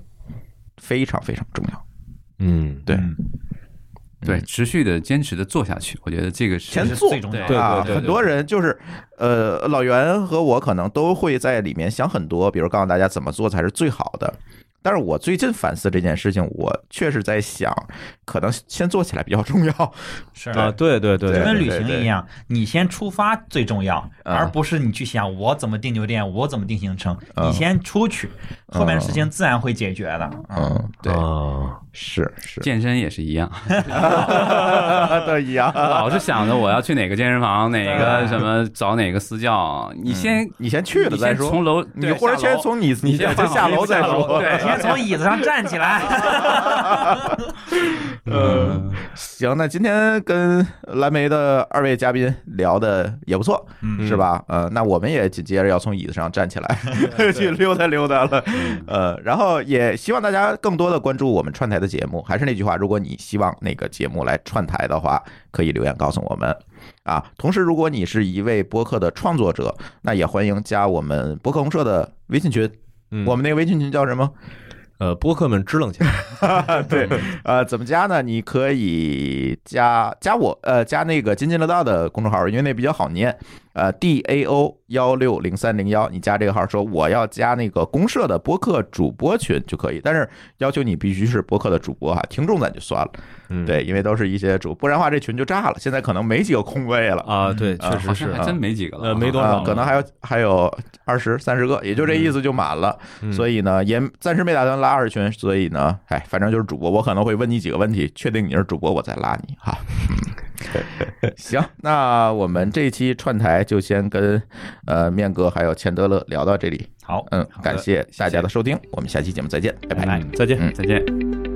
非常非常重要。嗯，对嗯对，持续的坚持的做下去，我觉得这个是是先做最重要的对啊，对对很多人就是呃，老袁和我可能都会在里面想很多，比如告诉大家怎么做才是最好的。但是我最近反思这件事情，我确实在想，可能先做起来比较重要。是啊，对对对对，就跟旅行一样，你先出发最重要，啊而不是你去想我怎么订酒店，我怎么定行程。啊你先出去，后面的事情自然会解决的。嗯，对，啊，是是，健身也是一样 都一样。老是想着我要去哪个健身房，哪个什么找哪个私教，你先你先去了再说，从楼，你或者先从你你先先下楼再说。对，先从椅子上站起来。嗯，行，那今天跟蓝莓的二位嘉宾聊的也不错，嗯是吧？呃，那我们也紧接着要从椅子上站起来 去溜达溜达了，呃，然后也希望大家更多的关注我们串台的节目。还是那句话，如果你希望那个节目来串台的话，可以留言告诉我们啊。同时，如果你是一位播客的创作者，那也欢迎加我们播客公社的微信群。嗯我们那个微信群叫什么？呃，播客们支棱起来，对，呃，怎么加呢？你可以加加我，呃，加那个津津乐道的公众号，因为那比较好念，呃，D A O 幺六零三零幺，你加这个号说我要加那个公社的播客主播群就可以，但是要求你必须是播客的主播哈，听众咱就算了，嗯，对，因为都是一些主，不然的话这群就炸了，现在可能没几个空位了。啊，对，啊确实是还真没几个了，呃没多少可能还有还有二十三十个，也就这意思就满了。嗯所以呢，也暂时没打算拉二群，所以呢，哎，反正就是主播，我可能会问你几个问题，确定你是主播，我再拉你哈。行，那我们这一期串台就先跟呃面哥还有钱德勒聊到这里。好，嗯，感谢大家的收听，我们下期节目再见，拜拜。再见。嗯再见。